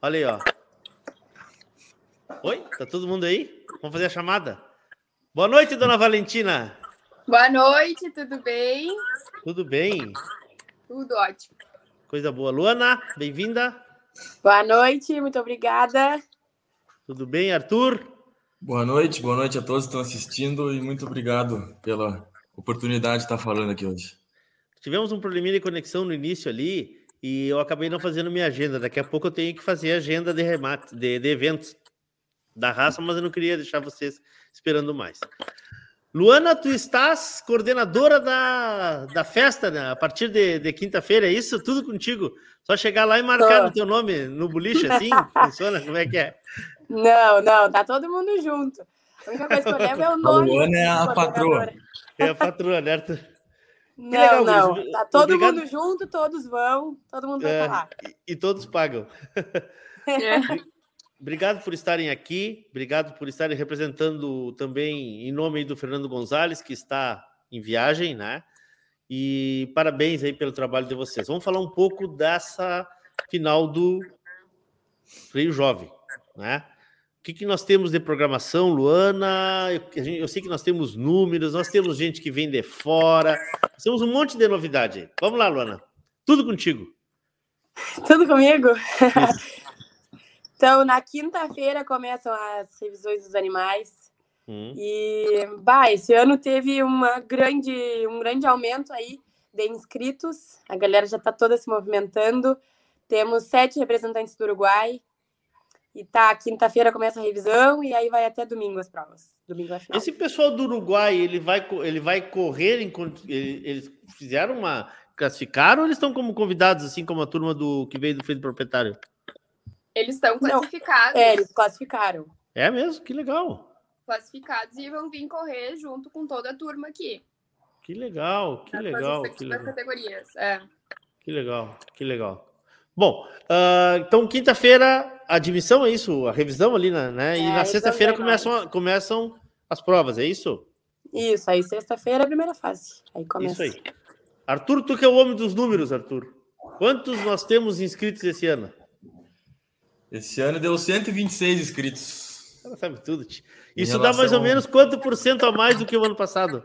Olha aí, ó. Oi, tá todo mundo aí? Vamos fazer a chamada. Boa noite, dona Valentina. Boa noite, tudo bem? Tudo bem. Tudo ótimo. Coisa boa. Luana, bem-vinda. Boa noite, muito obrigada. Tudo bem, Arthur? Boa noite, boa noite a todos que estão assistindo e muito obrigado pela oportunidade de estar falando aqui hoje. Tivemos um probleminha de conexão no início ali e eu acabei não fazendo minha agenda. Daqui a pouco eu tenho que fazer agenda de remate, de, de eventos da raça, mas eu não queria deixar vocês esperando mais. Luana, tu estás coordenadora da, da festa né? a partir de, de quinta-feira, é isso? Tudo contigo? Só chegar lá e marcar o teu nome no boliche, assim? Funciona? Como é que é? Não, não, tá todo mundo junto. A única coisa que eu levo é o nome. A Luana é a patroa. É a patroa, né? Arthur? Não, legal, não. Tá todo Obrigado. mundo junto, todos vão, todo mundo vai é, lá. E, e todos pagam. É. Obrigado por estarem aqui, obrigado por estarem representando também em nome do Fernando Gonzalez, que está em viagem, né? E parabéns aí pelo trabalho de vocês. Vamos falar um pouco dessa final do Freio Jovem, né? O que, que nós temos de programação, Luana? Eu, eu, sei que nós temos números, nós temos gente que vem de fora, nós temos um monte de novidade. Vamos lá, Luana. Tudo contigo. Tudo comigo? Então, na quinta-feira começam as revisões dos animais. Hum. E, bah, esse ano teve uma grande, um grande aumento aí de inscritos. A galera já está toda se movimentando. Temos sete representantes do Uruguai. E tá, quinta-feira começa a revisão e aí vai até domingo as provas. Domingo é final. Esse pessoal do Uruguai, ele vai, ele vai correr enquanto eles fizeram uma classificaram ou eles estão como convidados assim como a turma do que veio do do proprietário? Eles estão classificados. Não, é, eles classificaram. É mesmo? Que legal. Classificados e vão vir correr junto com toda a turma aqui. Que legal, que legal. Que legal. categorias, é. Que legal, que legal. Bom, uh, então quinta-feira admissão é isso, a revisão ali, né? É, e na sexta-feira começam, começam as provas, é isso? Isso, aí sexta-feira é a primeira fase. Aí começa. Isso aí. Arthur, tu que é o homem dos números, Arthur. Quantos nós temos inscritos esse ano? Esse ano deu 126 inscritos. Ela sabe tudo. Tio. Isso relação... dá mais ou menos quanto por cento a mais do que o ano passado?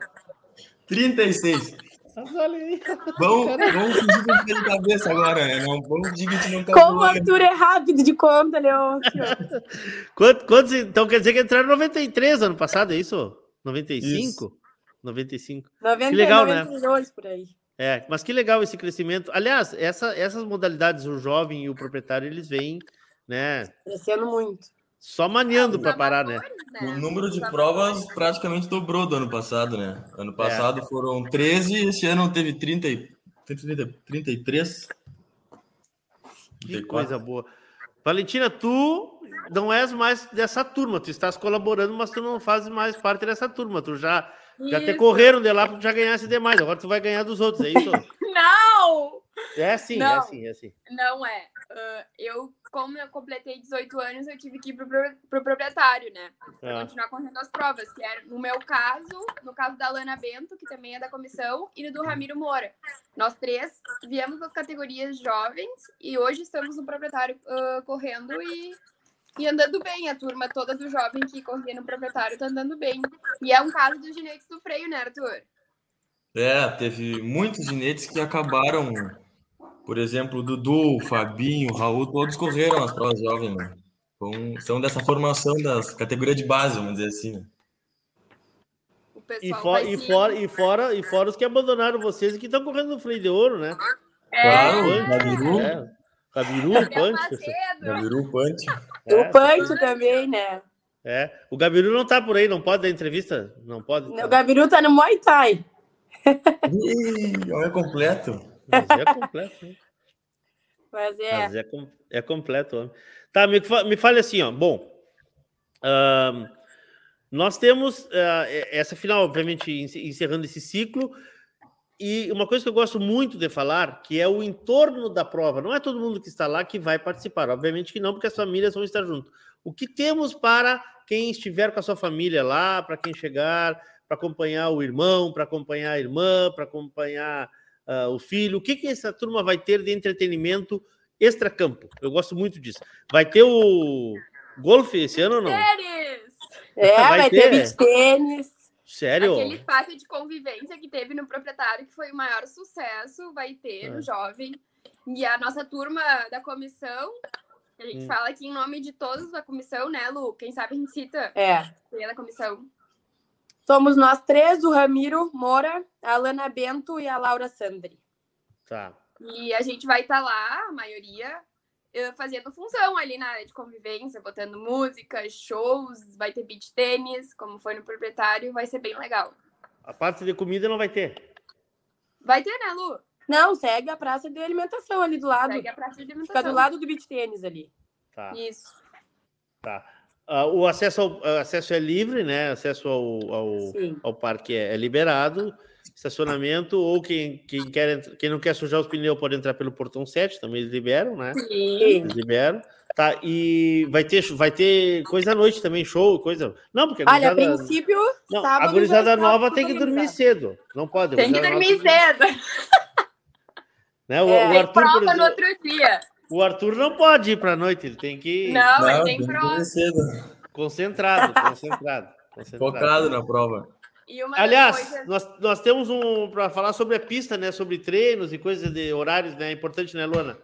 36. Mas olha aí. Vamos, vamos fingir de cabeça agora, né? Não, vamos fingir que a gente não tá Como o Arthur é rápido de conta, Leôncio. quantos, quantos, então quer dizer que entraram 93 ano passado, é isso? 95? Isso. 95. 90, que legal, 92 né? por aí. É, mas que legal esse crescimento. Aliás, essa, essas modalidades, o jovem e o proprietário, eles vêm né? Crescendo muito. Só maniando para parar, né? O número de provas praticamente dobrou do ano passado, né? Ano passado é. foram 13, esse ano teve 30, 30 33. Que coisa boa. Valentina, tu não és mais dessa turma, tu estás colaborando, mas tu não fazes mais parte dessa turma. Tu já, já te correram de lá porque já ganhasse demais. Agora tu vai ganhar dos outros, é isso? não! É assim, é não, é assim, é assim. Não é. Uh, eu, como eu completei 18 anos, eu tive que ir pro, pro proprietário, né? Pra é. continuar correndo as provas, que era, no meu caso, no caso da Lana Bento, que também é da comissão, e do Ramiro Moura. Nós três viemos das categorias jovens e hoje estamos no proprietário uh, correndo e, e andando bem. A turma toda do jovem que corria no proprietário tá andando bem. E é um caso dos ginetes do freio, né, Arthur? É, teve muitos ginetes que acabaram por exemplo, Dudu, o Fabinho, o Raul, todos correram as provas jovens, né? são dessa formação das categorias de base, vamos dizer assim. Né? E, for, e, fora, e, fora, e fora os que abandonaram vocês e que estão correndo no freio de ouro, né? É. Claro, o Gabiru. É. Gabiru, o Punch. Gabiru, o Punch. É. O Punch também, né? É. O Gabiru não tá por aí, não pode dar entrevista? Não pode? O Gabiru tá no Muay Thai. Ih, olha completo. Mas é completo. Hein? Mas é. Mas é, é completo. Tá, me, me fale assim, ó. Bom, uh, nós temos uh, essa final, obviamente, encerrando esse ciclo. E uma coisa que eu gosto muito de falar, que é o entorno da prova. Não é todo mundo que está lá que vai participar. Obviamente que não, porque as famílias vão estar junto. O que temos para quem estiver com a sua família lá, para quem chegar, para acompanhar o irmão, para acompanhar a irmã, para acompanhar uh, o filho. O que, que essa turma vai ter de entretenimento extra-campo? Eu gosto muito disso. Vai ter o golfe esse ano ou não? Tênis! É, vai, vai ter, ter tênis. Sério? Aquele espaço de convivência que teve no proprietário, que foi o maior sucesso, vai ter é. no jovem. E a nossa turma da comissão A gente Hum. fala aqui em nome de todos da comissão, né, Lu? Quem sabe a gente cita. É. Quem é da comissão. Somos nós três, o Ramiro Moura, a Alana Bento e a Laura Sandri. Tá. E a gente vai estar lá, a maioria, eh, fazendo função ali na área de convivência, botando música, shows, vai ter beach tênis, como foi no proprietário, vai ser bem legal. A parte de comida não vai ter. Vai ter, né, Lu? Não, segue a praça de alimentação ali do lado. Segue a praça de alimentação. Fica do lado do beach tênis ali. Tá. Isso. Tá. Ah, o acesso, ao, o acesso é livre, né? Acesso ao, ao, ao parque é, é liberado. Estacionamento, ou quem, quem, quer, quem não quer sujar os pneus pode entrar pelo portão 7, também eles liberam, né? Sim. Eles liberam. Tá, e vai ter, vai ter coisa à noite também, show, coisa. Não, porque Olha, a princípio, não, sábado a gurizada nova tem que dormir cedo. Não pode. Tem que dormir cedo. Né? O, É, o Arthur, prova no exemplo, outro dia. O Arthur não pode ir pra noite, ele tem que ir Não, mas Não, tem tem prova. concentrado, concentrado. concentrado. Focado na prova. E Aliás, coisas- nós, nós temos um para falar sobre a pista, né? Sobre treinos e coisas de horários, né? É importante, né, Luana?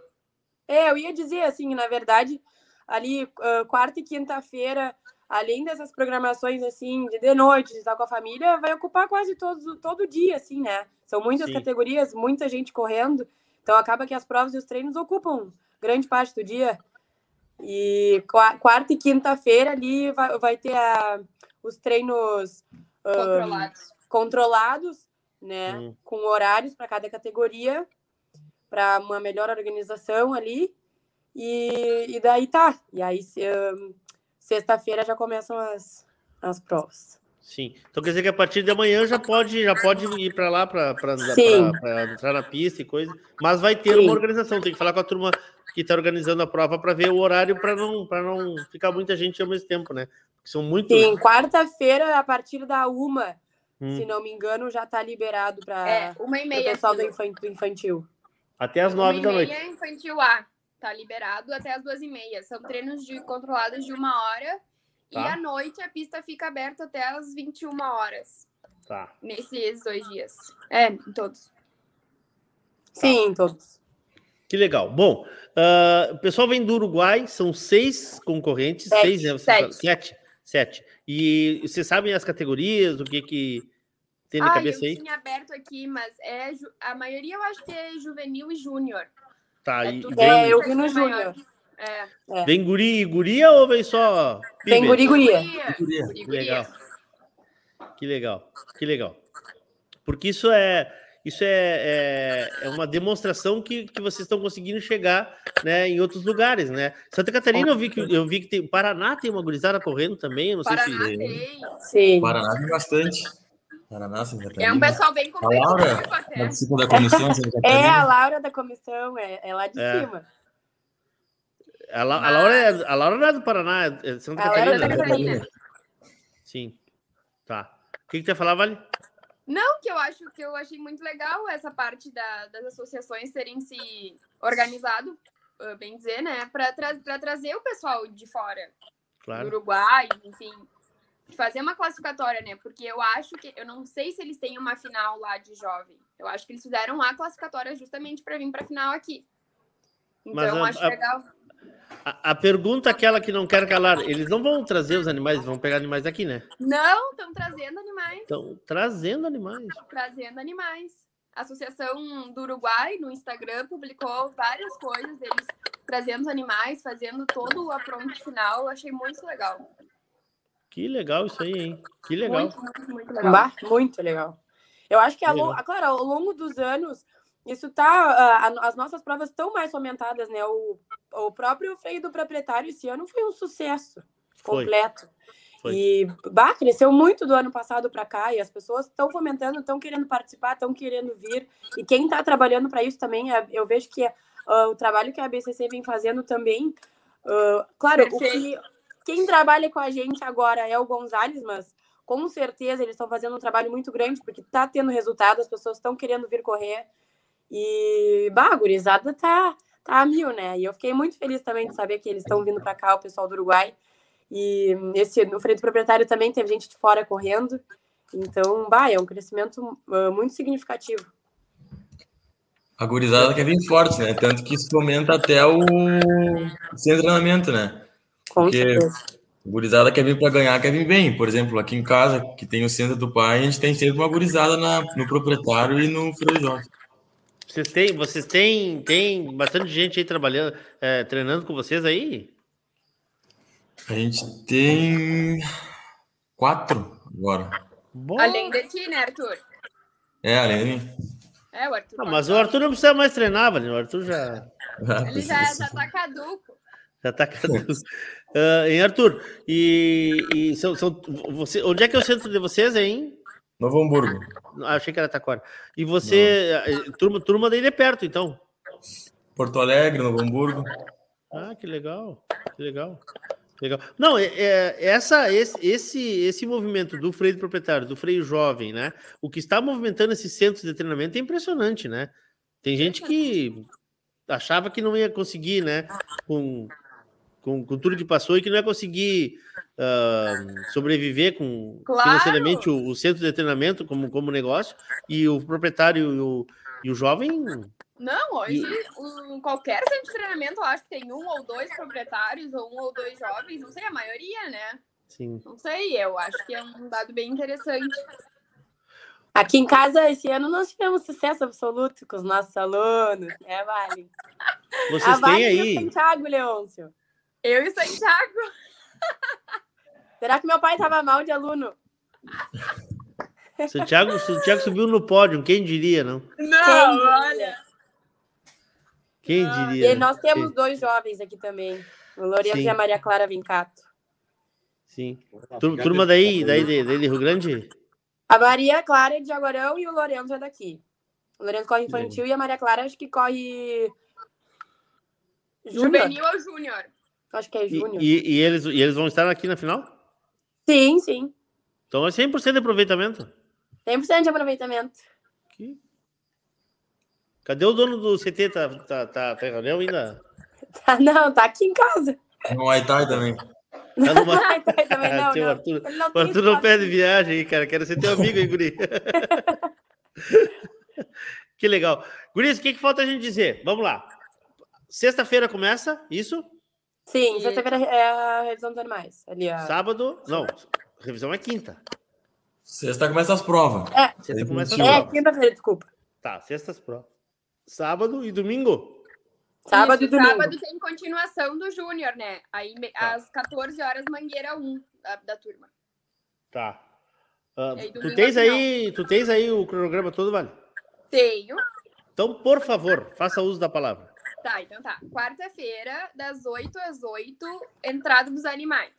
É, eu ia dizer assim, na verdade, ali ah, quarta e quinta-feira, além dessas programações assim de, de noite, de estar com a família, vai ocupar quase todos, todo dia, assim, né? São muitas Sim. categorias, muita gente correndo, então acaba que as provas e os treinos ocupam grande parte do dia. E qua- quarta e quinta-feira ali vai, vai ter a- os treinos Controlados. controlados, né? Hum. Com horários para cada categoria, para uma melhor organização ali. E, e daí tá. E aí, se, ahn, sexta-feira já começam as, as provas. Sim. Então quer dizer que a partir de amanhã já pode, já pode ir para lá para entrar na pista e coisa. Mas vai ter Sim. uma organização. Tem que falar com a turma que está organizando a prova para ver o horário para não para não ficar muita gente ao mesmo tempo, né? Porque são muitos. Sim, quarta-feira, a partir da uma, Hum. se não me engano, já tá liberado para É, uma e o meia. pessoal do infantil. Até as Uma nove e da noite. meia infantil A. Tá liberado até as duas e meia. São treinos de controlados de uma hora. E Tá. à noite a pista fica aberta até as 21 horas. Tá. Nesses dois dias. É, em todos. Sim, todos. Que legal. Bom, ah, o pessoal vem do Uruguai, são seis concorrentes, Sete, seis, né? Você sete. fala- Sete. Sete. E vocês sabem as categorias, o que que tem na ah, cabeça eu aí? tinha aberto aqui, mas é ju- a maioria eu acho que é juvenil e júnior. Tá, É e, e É, eu vi no. Júnior. É. Vem guri e guria ou vem só pibe? guri guria. Guria. Guria. Guri, Que legal. Que legal, que legal. Porque isso é isso é, é, é uma demonstração que, que vocês estão conseguindo chegar né, em outros lugares, né? Santa Catarina eu vi que eu vi que tem Paraná tem uma gurizada correndo também, eu não Paraná sei se tem. Sim. Paraná tem bastante. Paraná, Santa É um Catarina. pessoal bem A Laura competitivo até. participa da comissão Santa É, a Catarina. Laura da comissão, é, é lá de É. cima. A, La- a Laura é, a Laura não é do Paraná, é de Santa A Laura é Catarina. da né? Catarina. Sim. Tá. O que que tu ia falar, Vale? Não, que eu acho que eu achei muito legal essa parte da- das associações terem se organizado, ah, bem dizer, né? Para trazer o pessoal de fora, do Claro. Uruguai, enfim, fazer uma classificatória, né? Porque eu acho que eu não sei se eles têm uma final lá de jovem. Eu acho que eles fizeram a classificatória justamente para vir para final aqui. Mas Então, a- acho a- legal. A, a pergunta aquela que não quer calar, eles não vão trazer os animais, vão pegar animais aqui, né? Não, estão trazendo animais. Estão trazendo animais. trazendo animais. A Associação do Uruguai, no Instagram, publicou várias coisas deles trazendo os animais, fazendo todo o apronto final. Eu achei muito legal. Que legal isso aí, hein? Que legal. Muito, muito, muito legal. Bah, muito legal. Eu acho que, a Legal. claro, ao longo dos anos, isso tá. ah, a- as nossas provas estão mais fomentadas, né? O, o próprio freio do proprietário esse ano foi um sucesso Foi. completo. Foi. E bah, cresceu muito do ano passado para cá e as pessoas estão fomentando, estão querendo participar, estão querendo vir. E quem está trabalhando para isso também, é- eu vejo que ah, o trabalho que a BCC vem fazendo também. ah, claro, o que, quem trabalha com a gente agora é o Gonzales, mas com certeza eles estão fazendo um trabalho muito grande, porque está tendo resultado, as pessoas estão querendo vir correr. E, bah, a gurizada tá, tá a mil, né? E eu fiquei muito feliz também de saber que eles estão vindo para cá, o pessoal do Uruguai. E esse, no freio do proprietário também teve gente de fora correndo. Então, bah, é um crescimento ah, muito significativo. A gurizada quer vir forte, né? Tanto que isso fomenta até o sem treinamento, né? Com Porque certeza. a gurizada quer vir para ganhar, quer vir bem. Por exemplo, aqui em casa, que tem o centro do pai, a gente tem sempre uma gurizada na, no proprietário e no Freio. Vocês têm, vocês têm, tem bastante gente aí trabalhando, é, treinando com vocês aí? A gente tem quatro agora. Além de ti, né, Arthur? É, além de mim. É, o Arthur. Não, mas o Arthur não precisa mais treinar, Valinho. O Arthur já, Ele já, já tá caduco. já tá caduco. Ah, hein, Arthur? E, e são, são, você, onde é que é o centro de vocês, hein? Novo Hamburgo. Achei que era Taquara. E você, eh, turma, turma daí de perto, então? Porto Alegre, Novo Hamburgo. Ah, que legal, que legal. legal. Não, é, é- essa, esse, esse, esse movimento do freio do proprietário, do freio jovem, né? O que está movimentando esses centros de treinamento é impressionante, né? Tem gente que achava que não ia conseguir, né? Com, com, com tudo que passou e que não ia conseguir ah, sobreviver com Claro! financeiramente o, o centro de treinamento como, como negócio e o proprietário e o, e o jovem Não, hoje um- qualquer centro de treinamento eu acho que tem um ou dois proprietários ou um ou dois jovens, não sei, a maioria, né? Sim. Não sei, eu acho que é um dado bem interessante. Aqui em casa, esse ano, nós tivemos sucesso absoluto com os nossos alunos. É, Vale. Vocês a Vale têm e aí- o Santiago, Leôncio. Eu e o Santiago. Será que meu pai estava mal de aluno? Santiago, Santiago subiu no pódio, quem diria, não? Não, Quem olha. Quem diria? E nós temos Quem- dois jovens aqui também. O Lourenço Sim. e a Maria Clara Vincato. Sim. Tur- Turma daí, daí de, daí de Rio Grande? A Maria Clara é de Jaguarão e o Lourenço é daqui. O Lourenço corre infantil e a Maria Clara acho que corre. Júnior? Juvenil ou Júnior? Acho que é E, Júnior. e- e eles, e eles vão estar aqui na final? Sim, sim. Então é 100% de aproveitamento. 100% de aproveitamento. Cadê o dono do CT? Tá, tá, tá, tá em reunião ainda? Tá, não, tá aqui em casa. No Muay Thai também. Tá numa... Tá, também não, não. Arthur, não o Arthur não pede viagem aí, cara. Quero ser teu amigo aí, Guri. que legal. Guris, o que, que falta a gente dizer? Vamos lá. Sexta-feira começa, isso? Sim, sexta-feira é a revisão dos animais. Ali, a... Sábado. Não, revisão é quinta. Sexta começa as provas. É, Sexta começa as é provas. quinta-feira, desculpa. Tá, sextas provas. Sábado e domingo. Sábado Isso, e domingo. Sábado tem continuação do Júnior, né? Aí Tá. às 14 horas, Mangueira 1 da, da turma. Tá. E aí, tu tens é aí, tu tens aí o cronograma todo, vale? Tenho. Então, por favor, faça uso da palavra. Tá, então tá. Quarta-feira, das 8 às 8, entrada dos animais.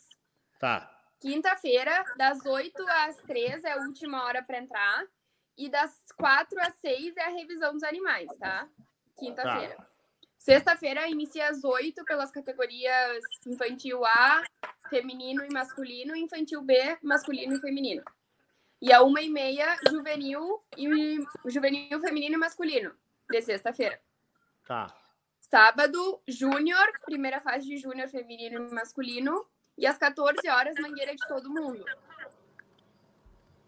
Tá. Quinta-feira, das 8 às 3 é a última hora para entrar. E das 4 às 6 é a revisão dos animais, tá? Quinta-feira. Sexta-feira inicia às 8 pelas categorias infantil A, feminino e masculino, infantil B, masculino e feminino. E a uma e meia, juvenil e juvenil feminino e masculino, de sexta-feira. Tá. Sábado, júnior, primeira fase de júnior feminino e masculino. E às 14 horas, mangueira de todo mundo.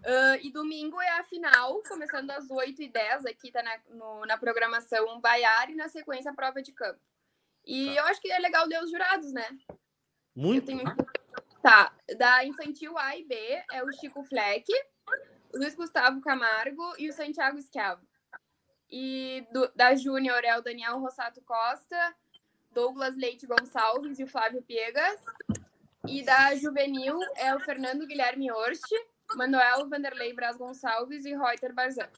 Ah, e domingo é a final, começando às 8h10, aqui tá na, no- na programação um baiar e na sequência a prova de campo. E eu acho que é legal ler os jurados, né? Muito. Tenho- Tá, da infantil A e B é o Chico Fleck, o Luiz Gustavo Camargo e o Santiago Schiavo. E do- da Júnior é o Daniel Rossato Costa, Douglas Leite Gonçalves e o Flávio Piegas. E da Juvenil é o Fernando Guilherme Horst, Manuel Vanderlei Braz Gonçalves e Reuter Barzan.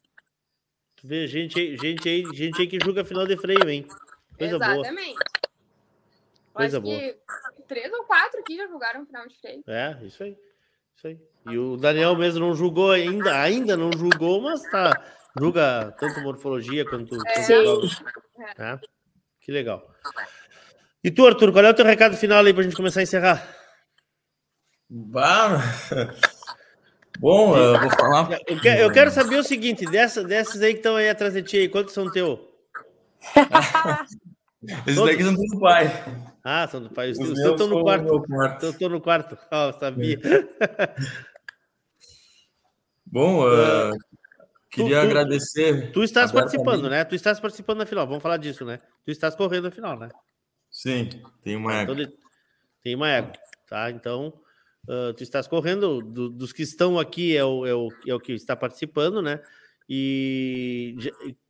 Tu vê gente aí, gente aí, gente aí que julga final de freio, hein? Coisa boa. Exatamente. Eu Coisa acho boa. que três ou quatro aqui já jogaram final de freio. É, isso aí. Isso aí. E o Daniel mesmo não julgou ainda, ainda não julgou, mas tá. Julga tanto morfologia quanto. É. quanto Sim. jogos. É. Que legal. E tu, Arthur, qual é o teu recado final aí pra gente começar a encerrar? Bah. Bom, eu vou falar. Eu quero, eu quero saber o seguinte: dessa, dessas aí que estão aí atrás de ti aí, quantos são teu? Esses daqui são do pai. Ah, são do pai. Os Os teus estão no quarto. quarto. Eu estou no quarto. Ah, eu sabia. Bom, ah, Queria tu, agradecer. Tu estás participando, né? Tu estás participando na final. Vamos falar disso, né? Tu estás correndo na final, né? Sim, tem uma égua. Então, tem uma égua, tá? Então, uh, tu estás correndo. Do, dos que estão aqui é o, é, o, é o que está participando, né? E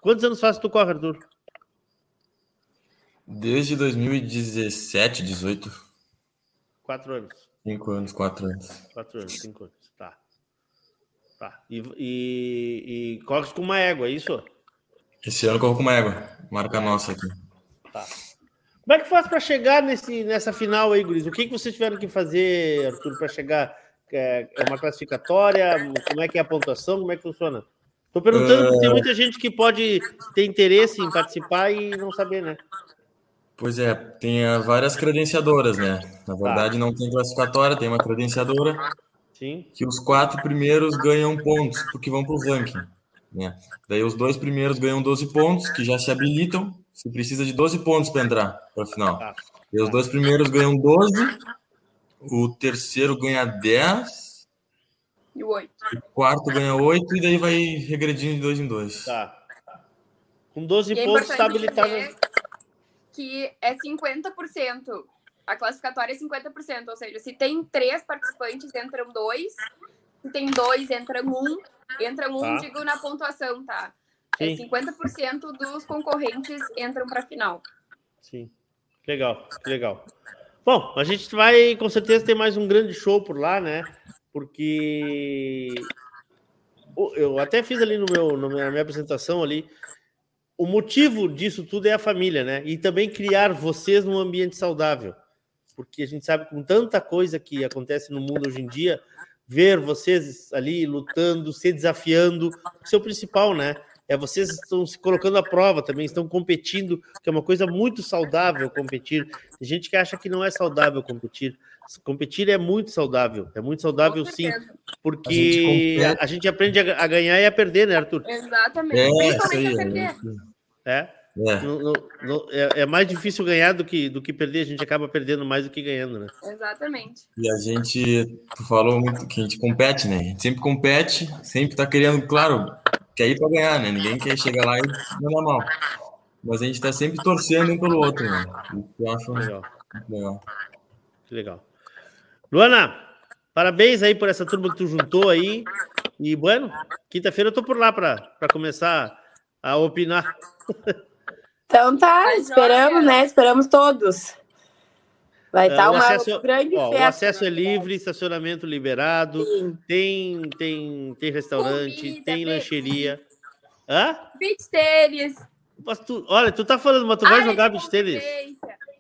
quantos anos faz tu corre, Arthur? Desde 2017, 18. Quatro anos. Cinco anos, quatro anos. Quatro anos, cinco anos. Tá. Tá. E, e, e corres com uma égua, é isso? Esse ano eu corro com uma égua. Marca nossa aqui. Tá. Como é que faz para chegar nesse, nessa final aí, Guris? O que, que vocês tiveram que fazer, Arthur, para chegar? É, é uma classificatória? Como é que é a pontuação? Como é que funciona? Estou perguntando porque tem muita gente que pode ter interesse em participar e não saber, né? Pois é, tem ah, várias credenciadoras, né? Na verdade, tá. não tem classificatória, tem uma credenciadora. Sim. Que os quatro primeiros ganham pontos, porque vão para o ranking. Né? Daí os dois primeiros ganham 12 pontos, que já se habilitam. Se precisa de 12 pontos para entrar para a final. Tá. E os dois primeiros ganham 12, o terceiro ganha 10. E o 8. O quarto ganha 8, e daí vai regredindo de dois em dois. Tá. Com 12 e é pontos está habilitado que é 50%. A classificatória é 50%, ou seja, se tem três participantes, entram dois. Se tem dois, entra um. Entra um, tá. digo, na pontuação, tá? Sim. É 50% dos concorrentes entram para a final. Sim. Legal, legal. Bom, a gente vai com certeza ter mais um grande show por lá, né? Porque eu até fiz ali no meu, na minha apresentação ali, o motivo disso tudo é a família, né? E também criar vocês num ambiente saudável. Porque a gente sabe com tanta coisa que acontece no mundo hoje em dia, ver vocês ali lutando, se desafiando, isso é o principal, né? É vocês estão se colocando à prova também, estão competindo, que é uma coisa muito saudável competir. Tem gente que acha que não é saudável competir. Competir é muito saudável, é muito saudável sim, porque a gente, a gente aprende a, ganhar e a perder, né, Arthur? Exatamente, é, principalmente a perder. É. É. No, no, no, é. é, mais difícil ganhar do que, do que perder, a gente acaba perdendo mais do que ganhando, né? Exatamente. E a gente, tu falou muito que a gente compete, né? A gente sempre compete, sempre tá querendo, claro, quer ir para ganhar, né? Ninguém quer chegar lá e mandar mal. Mas a gente tá sempre torcendo um pelo outro, né? Eu acho legal. legal. Que legal. Luana, parabéns aí por essa turma que tu juntou aí. E, bueno, quinta-feira eu tô por lá para começar a opinar. Então tá, esperamos, né? Esperamos todos. Vai estar tá uma acesso, grande ó, festa. O acesso é livre, estacionamento liberado, tem, tem, tem restaurante, Comida, tem lancheria. Hã? Beach tênis. Tu, olha, tu tá falando, mas tu vai jogar beach tênis?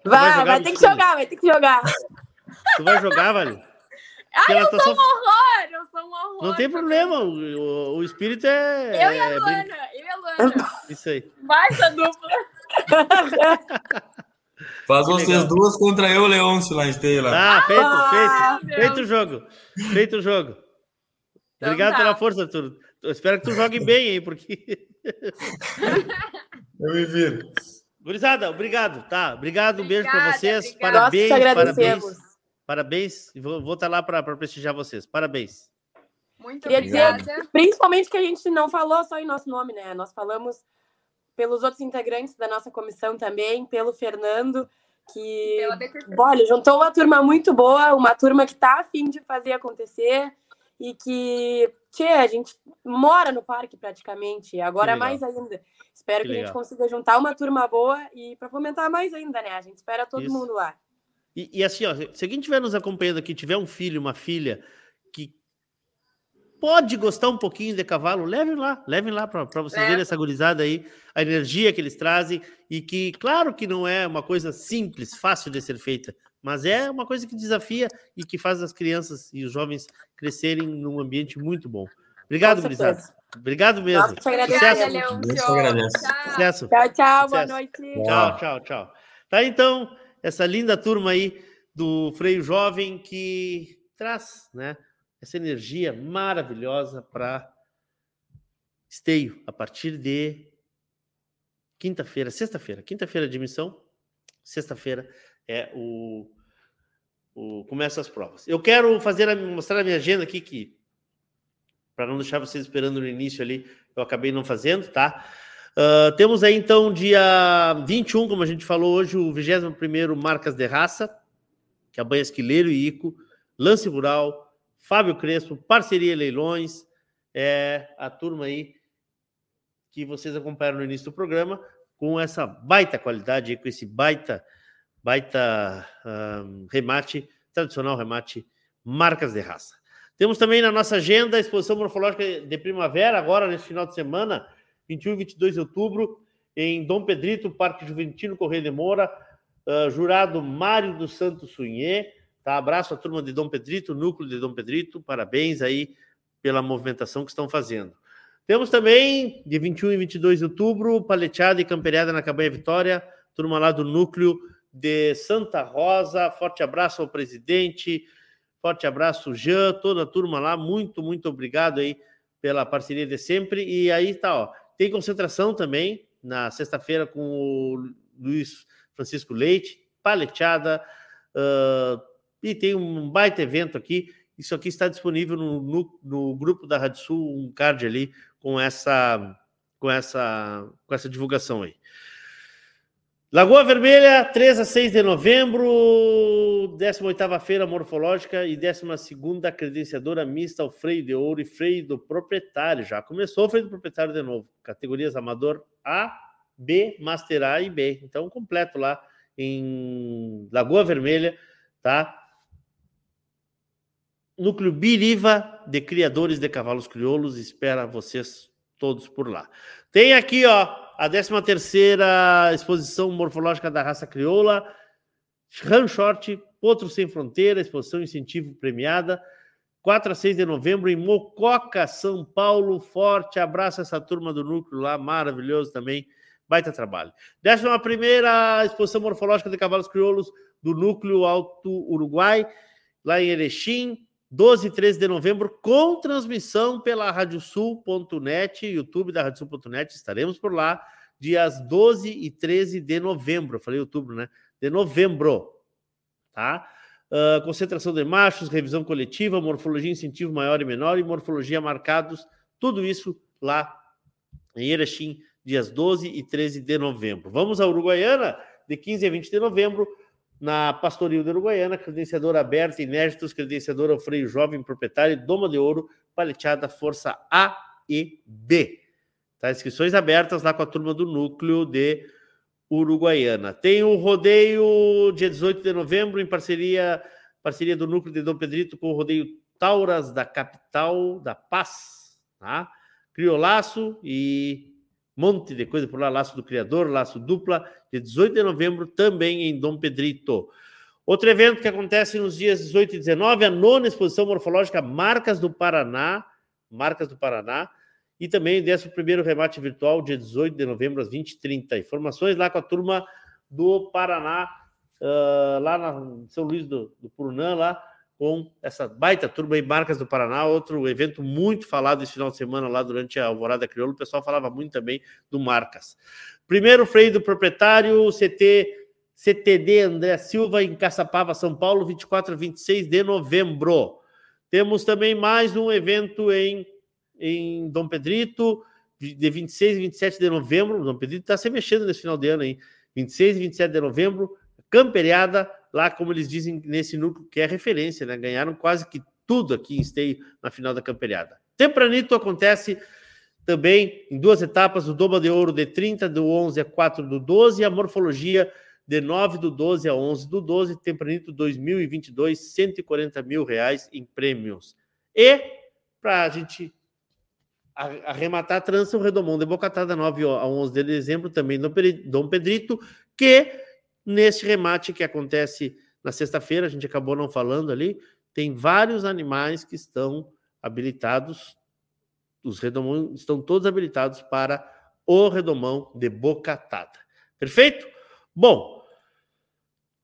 Vai, vai, vai ter que jogar, vai ter que jogar. Tu vai jogar, Vale? Ai, eu tá sou um horror, eu sou um horror. Não tem problema, o, o espírito é. Eu e a é Luana, bem... eu e a Luana. Isso aí. Vai, essa dupla. Faz vocês duas contra eu, Leôncio, lá em Esteira. Ah, feito, ah, feito. Feito o jogo. Feito o jogo. Então Obrigado tá. pela força, Arthur. Eu espero que tu jogue bem, hein, porque. eu me viro. Gurizada, obrigado, tá? Obrigado, um beijo para vocês. Obrigada. Parabéns, parabéns. Parabéns, vou, vou estar tá lá para prestigiar vocês. Parabéns. Muito Queria obrigada. Dizer, principalmente que a gente não falou só em nosso nome, né? Nós falamos pelos outros integrantes da nossa comissão também, pelo Fernando, que olha, juntou uma turma muito boa, uma turma que está a fim de fazer acontecer e que tchê, a gente mora no parque praticamente, agora mais ainda. Espero que, que a gente consiga juntar uma turma boa e para fomentar mais ainda, né? A gente espera todo Isso. mundo lá. E, e, assim, ó, se alguém estiver nos acompanhando aqui, tiver um filho, uma filha que pode gostar um pouquinho de cavalo, levem lá, levem lá para vocês é. verem essa gurizada aí, a energia que eles trazem e que, claro que não é uma coisa simples, fácil de ser feita, mas é uma coisa que desafia e que faz as crianças e os jovens crescerem num ambiente muito bom. Obrigado, gurizada. Obrigado mesmo. Nossa, Sucesso. Tchau, tchau. Boa noite. Tchau, tchau, tchau. Tá, então essa linda turma aí do Freio Jovem que traz, né, essa energia maravilhosa para Esteio a partir de quinta-feira, sexta-feira, quinta-feira de missão, sexta-feira é o, o começa as provas. Eu quero fazer a, mostrar a minha agenda aqui que para não deixar vocês esperando no início ali, eu acabei não fazendo, tá? Uh, temos aí então dia 21, como a gente falou hoje, o 21 Marcas de Raça, que é Banha Esquileiro e Ico, Lance Rural, Fábio Crespo, Parceria Leilões, é a turma aí que vocês acompanharam no início do programa, com essa baita qualidade, com esse baita, baita um, remate, tradicional remate, marcas de raça. Temos também na nossa agenda a exposição morfológica de primavera, agora nesse final de semana, 21 e 22 de outubro, em Dom Pedrito, Parque Juventino Correio de Moura, uh, jurado Mário dos Santos Sunhê. Tá? Abraço à turma de Dom Pedrito, núcleo de Dom Pedrito, parabéns aí pela movimentação que estão fazendo. Temos também, de 21 e 22 de outubro, paleteada e camperiada na Cabanha Vitória, turma lá do núcleo de Santa Rosa. Forte abraço ao presidente, forte abraço, Jean, toda a turma lá. Muito, muito obrigado aí pela parceria de sempre. E aí tá, ó. Tem concentração também na sexta-feira com o Luiz Francisco Leite, paleteada, uh, e tem um baita evento aqui. Isso aqui está disponível no, no, no grupo da Rádio Sul, um card ali com essa, com essa, com essa divulgação aí. Lagoa Vermelha, 3 a 6 de novembro, 18ª Feira Morfológica e 12ª Credenciadora Mista ao Freio de Ouro e Freio do Proprietário. Já começou o Freio do Proprietário de novo. Categorias Amador A, B, Master A e B. Então, completo lá em Lagoa Vermelha, tá? Núcleo Biriva de Criadores de Cavalos Crioulos espera vocês todos por lá. Tem aqui, ó, a 13 terceira exposição morfológica da raça crioula, Ranchort, Potro Sem Fronteira, exposição incentivo premiada, 4 a 6 de novembro em Mococa, São Paulo. Forte abraço a essa turma do núcleo lá, maravilhoso também. Baita trabalho. Décima primeira exposição morfológica de cavalos crioulos do núcleo Alto Uruguai, lá em Erechim. 12 e 13 de novembro, com transmissão pela radiosul.net, YouTube da radiosul.net, estaremos por lá, dias 12 e 13 de novembro, falei outubro, né? De novembro, tá? Uh, concentração de machos, revisão coletiva, morfologia incentivo maior e menor e morfologia marcados, tudo isso lá em Erechim, dias 12 e 13 de novembro. Vamos à Uruguaiana, de 15 a 20 de novembro, na Pastoril da Uruguaiana, credenciadora aberta, inéditos, credenciadora freio jovem, proprietário, doma de ouro, paleteada, força A e B. Tá? Inscrições abertas lá com a turma do núcleo de Uruguaiana. Tem o rodeio dia 18 de novembro, em parceria, parceria do núcleo de Dom Pedrito com o rodeio Tauras da capital da Paz. Tá? Criolaço e monte de coisa por lá, Laço do Criador, Laço Dupla, de 18 de novembro, também em Dom Pedrito. Outro evento que acontece nos dias 18 e 19, a nona exposição morfológica Marcas do Paraná, Marcas do Paraná, e também o 11 remate virtual, dia 18 de novembro, às 20h30. Informações lá com a turma do Paraná, uh, lá na São Luís do, do Purunã, lá com essa baita turma aí, Marcas do Paraná, outro evento muito falado esse final de semana lá durante a Alvorada Crioulo, o pessoal falava muito também do Marcas. Primeiro freio do proprietário, CT, CTD André Silva, em Caçapava, São Paulo, 24 a 26 de novembro. Temos também mais um evento em, em Dom Pedrito, de 26 e 27 de novembro. Dom Pedrito está se mexendo nesse final de ano aí. 26 e 27 de novembro, camperiada, lá, como eles dizem, nesse núcleo que é referência, né? Ganharam quase que tudo aqui em Esteio na final da camperiada. Tempranito acontece também em duas etapas, o Doma de Ouro de 30 do 11 a 4 do 12 e a Morfologia de 9 do 12 a 11 do 12, Tempranito 2022, 140 mil reais em prêmios. E, para a gente arrematar a trança, o Redomão de Bocatada, 9 a 11 de dezembro, também Dom Pedrito, que nesse remate que acontece na sexta-feira, a gente acabou não falando ali, tem vários animais que estão habilitados os redomões estão todos habilitados para o redomão de bocatada. Perfeito? Bom,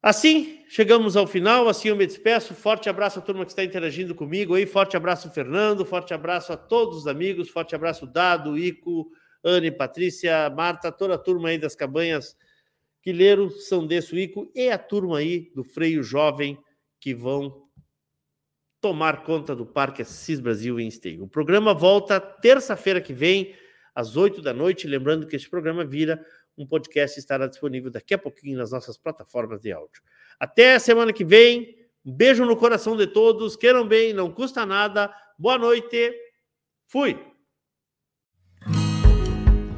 assim chegamos ao final, assim eu me despeço. Forte abraço à turma que está interagindo comigo aí, forte abraço Fernando, forte abraço a todos os amigos, forte abraço Dado, Ico, Anne, Patrícia, Marta, toda a turma aí das cabanhas Quileiro, Sandeço, Ico e a turma aí do Freio Jovem que vão tomar conta do Parque Assis Brasil em Esteio. O programa volta terça-feira que vem, às 8 da noite. Lembrando que este programa vira um podcast estará disponível daqui a pouquinho nas nossas plataformas de áudio. Até a semana que vem. Um beijo no coração de todos. Queiram bem, não custa nada. Boa noite. Fui.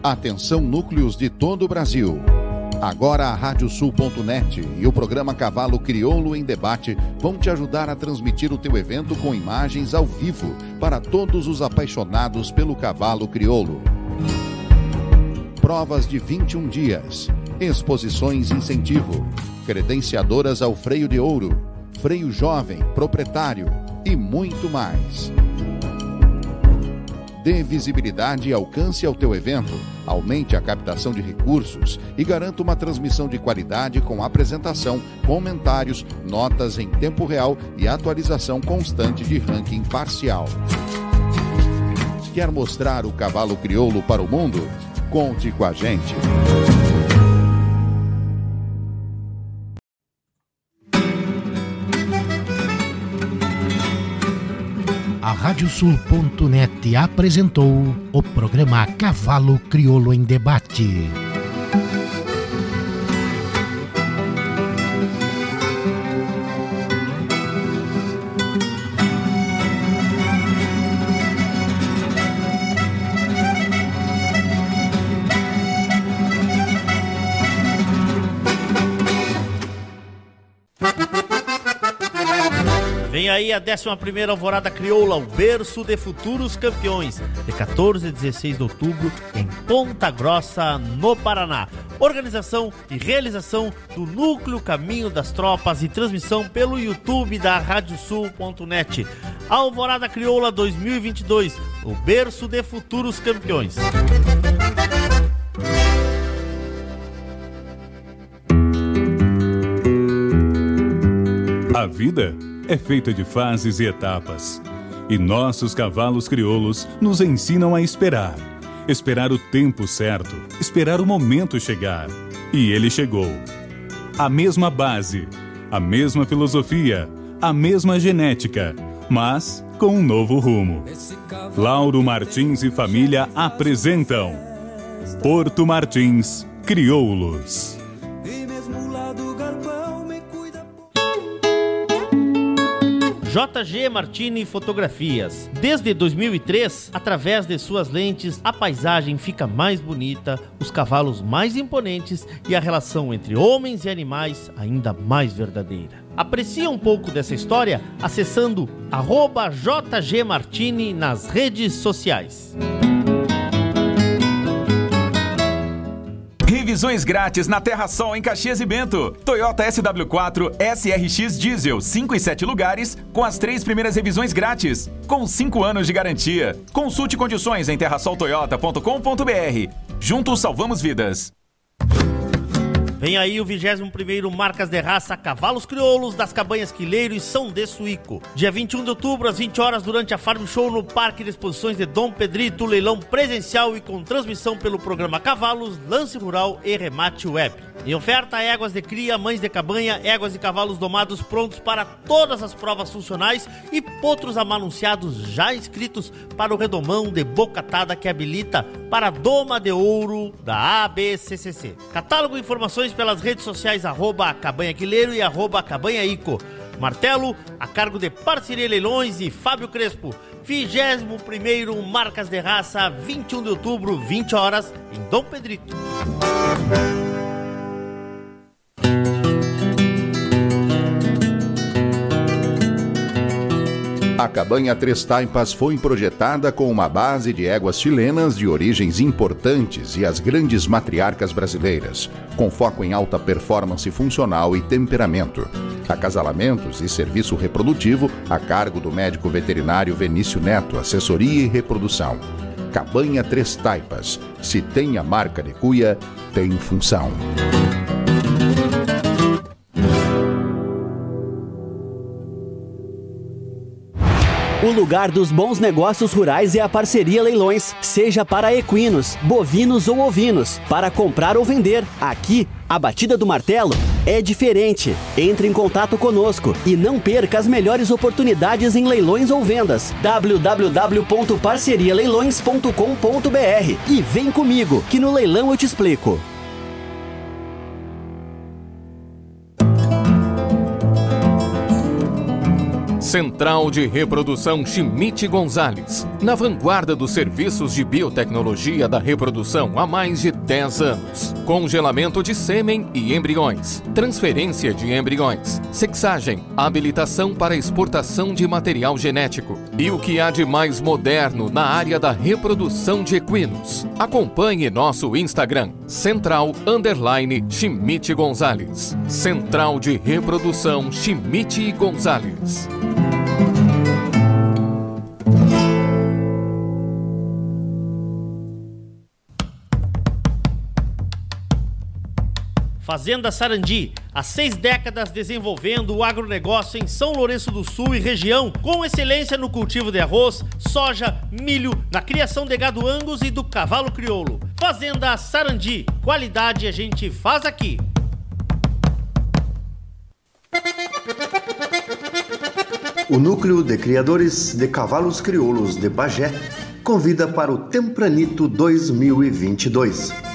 Atenção núcleos de todo o Brasil. Agora a Radiosul.net e o programa Cavalo Crioulo em Debate vão te ajudar a transmitir o teu evento com imagens ao vivo para todos os apaixonados pelo cavalo crioulo. Provas de 21 dias, exposições incentivo, credenciadoras ao freio de ouro, freio jovem, proprietário e muito mais. Dê visibilidade e alcance ao teu evento, aumente a captação de recursos e garanta uma transmissão de qualidade com apresentação, comentários, notas em tempo real e atualização constante de ranking parcial. Quer mostrar o cavalo crioulo para o mundo? Conte com a gente. Radiosul.net apresentou o programa Cavalo Crioulo em Debate. Aí a 11 Alvorada Crioula, o berço de futuros campeões, de 14 a 16 de outubro, em Ponta Grossa, no Paraná. Organização e realização do Núcleo Caminho das Tropas e transmissão pelo YouTube da Radiosul.net. Alvorada Crioula 2022, o berço de futuros campeões. A vida é feita de fases e etapas. E nossos cavalos crioulos nos ensinam a esperar. Esperar o tempo certo, esperar o momento chegar. E ele chegou. A mesma base, a mesma filosofia, a mesma genética, mas com um novo rumo. Lauro Martins e família apresentam Porto Martins Crioulos. JG Martini Fotografias. Desde 2003, através de suas lentes, a paisagem fica mais bonita, os cavalos mais imponentes e a relação entre homens e animais ainda mais verdadeira. Aprecie um pouco dessa história acessando JG Martini nas redes sociais. Revisões grátis na Terra Sol em Caxias e Bento. Toyota SW4 SRX Diesel 5 e 7 lugares com as três primeiras revisões grátis, com 5 anos de garantia. Consulte condições em terrasoltoyota.com.br. Juntos salvamos vidas. Vem aí o 21º Marcas de Raça Cavalos Crioulos das Cabanhas Quileiro e São de Suíco. Dia 21 de outubro, às 20 horas, durante a Farm Show no Parque de Exposições de Dom Pedrito, leilão presencial e com transmissão pelo programa Cavalos, Lance Rural e Remate Web. Em oferta, éguas de cria, mães de cabanha, éguas e cavalos domados prontos para todas as provas funcionais e potros amanunciados já inscritos para o redomão de bocatada que habilita para a doma de ouro da ABCCC. Catálogo e informações pelas redes sociais arroba cabanhaquileiro e arroba cabanhaico. Martelo, a cargo de Parceria Leilões e Fábio Crespo. 21º Marcas de Raça, 21 de outubro, 20 horas, em Dom Pedrito. A cabanha Três Taipas foi projetada com uma base de éguas chilenas de origens importantes e as grandes matriarcas brasileiras, com foco em alta performance funcional e temperamento. Acasalamentos e serviço reprodutivo a cargo do médico veterinário Venício Neto, assessoria e reprodução. Cabanha Três Taipas. Se tem a marca de cuia, tem função. O lugar dos bons negócios rurais é a parceria Leilões, seja para equinos, bovinos ou ovinos, para comprar ou vender. Aqui, a batida do martelo é diferente. Entre em contato conosco e não perca as melhores oportunidades em leilões ou vendas. www.parcerialeilões.com.br e vem comigo, que no leilão eu te explico. Central de Reprodução Schmidt Gonzalez, na vanguarda dos serviços de biotecnologia da reprodução há mais de 10 anos. Congelamento de sêmen e embriões, transferência de embriões, sexagem, habilitação para exportação de material genético e o que há de mais moderno na área da reprodução de equinos. Acompanhe nosso Instagram, Central Underline Schmidt Gonzalez. Central de Reprodução Schmidt Gonzalez. Fazenda Sarandi, há seis décadas desenvolvendo o agronegócio em São Lourenço do Sul e região, com excelência no cultivo de arroz, soja, milho, na criação de gado angus e do cavalo crioulo. Fazenda Sarandi, qualidade a gente faz aqui. O Núcleo de Criadores de Cavalos Crioulos de Bagé convida para o Tempranito 2022.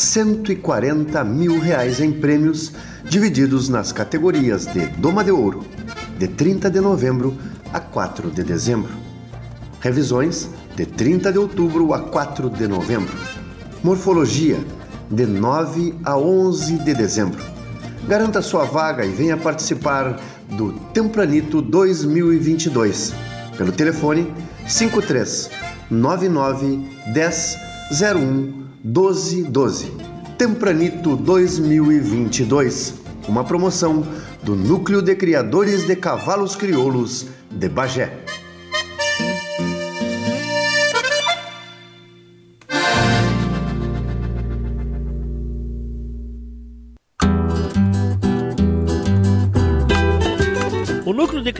140 mil reais em prêmios, divididos nas categorias de Doma de Ouro, de 30 de novembro a 4 de dezembro. Revisões, de 30 de outubro a 4 de novembro. Morfologia, de 9 a 11 de dezembro. Garanta sua vaga e venha participar do Tempranito 2022 pelo telefone 53 99 10 01 1212. Tempranito 2022. Uma promoção do Núcleo de Criadores de Cavalos Crioulos de Bagé.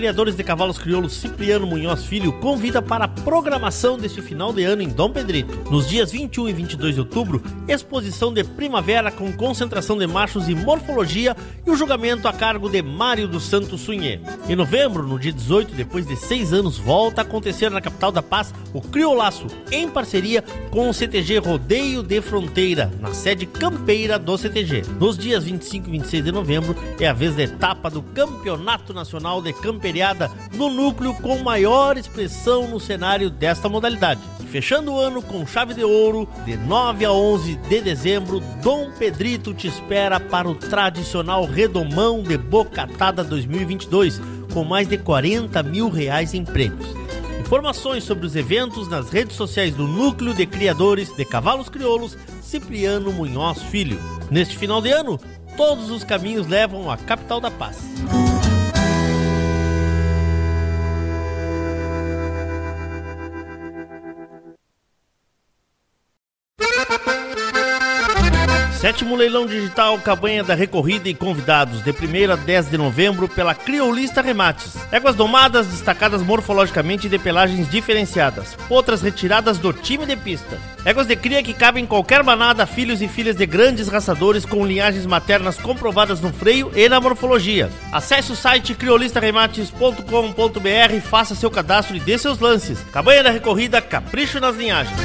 Criadores de Cavalos Crioulos Cipriano Munhoz Filho convida para a programação deste final de ano em Dom Pedrito. Nos dias 21 e 22 de outubro, exposição de primavera com concentração de machos e morfologia e o julgamento a cargo de Mário dos Santos Sunhê. Em novembro, no dia 18, depois de seis anos, volta a acontecer na capital da paz o Criolaço, em parceria com o CTG Rodeio de Fronteira, na sede campeira do CTG. Nos dias 25 e 26 de novembro é a vez da etapa do Campeonato Nacional de Camperiada no núcleo com maior expressão no cenário desta modalidade. Fechando o ano com chave de ouro, de 9 a 11 de dezembro, Dom Pedrito te espera para o tradicional Redomão de Bocatada 2022, com mais de 40 mil reais em prêmios. Informações sobre os eventos nas redes sociais do Núcleo de Criadores de Cavalos Crioulos Cipriano Munhoz Filho. Neste final de ano, todos os caminhos levam à capital da paz. Sétimo leilão digital Cabanha da Recorrida e convidados de 1 a 10 de novembro pela Criolista Remates. Éguas domadas destacadas morfologicamente de pelagens diferenciadas. Potras retiradas do time de pista. Éguas de cria que cabem em qualquer manada, filhos e filhas de grandes raçadores com linhagens maternas comprovadas no freio e na morfologia. Acesse o site criolistaremates.com.br, faça seu cadastro e dê seus lances. Cabanha da Recorrida, capricho nas linhagens.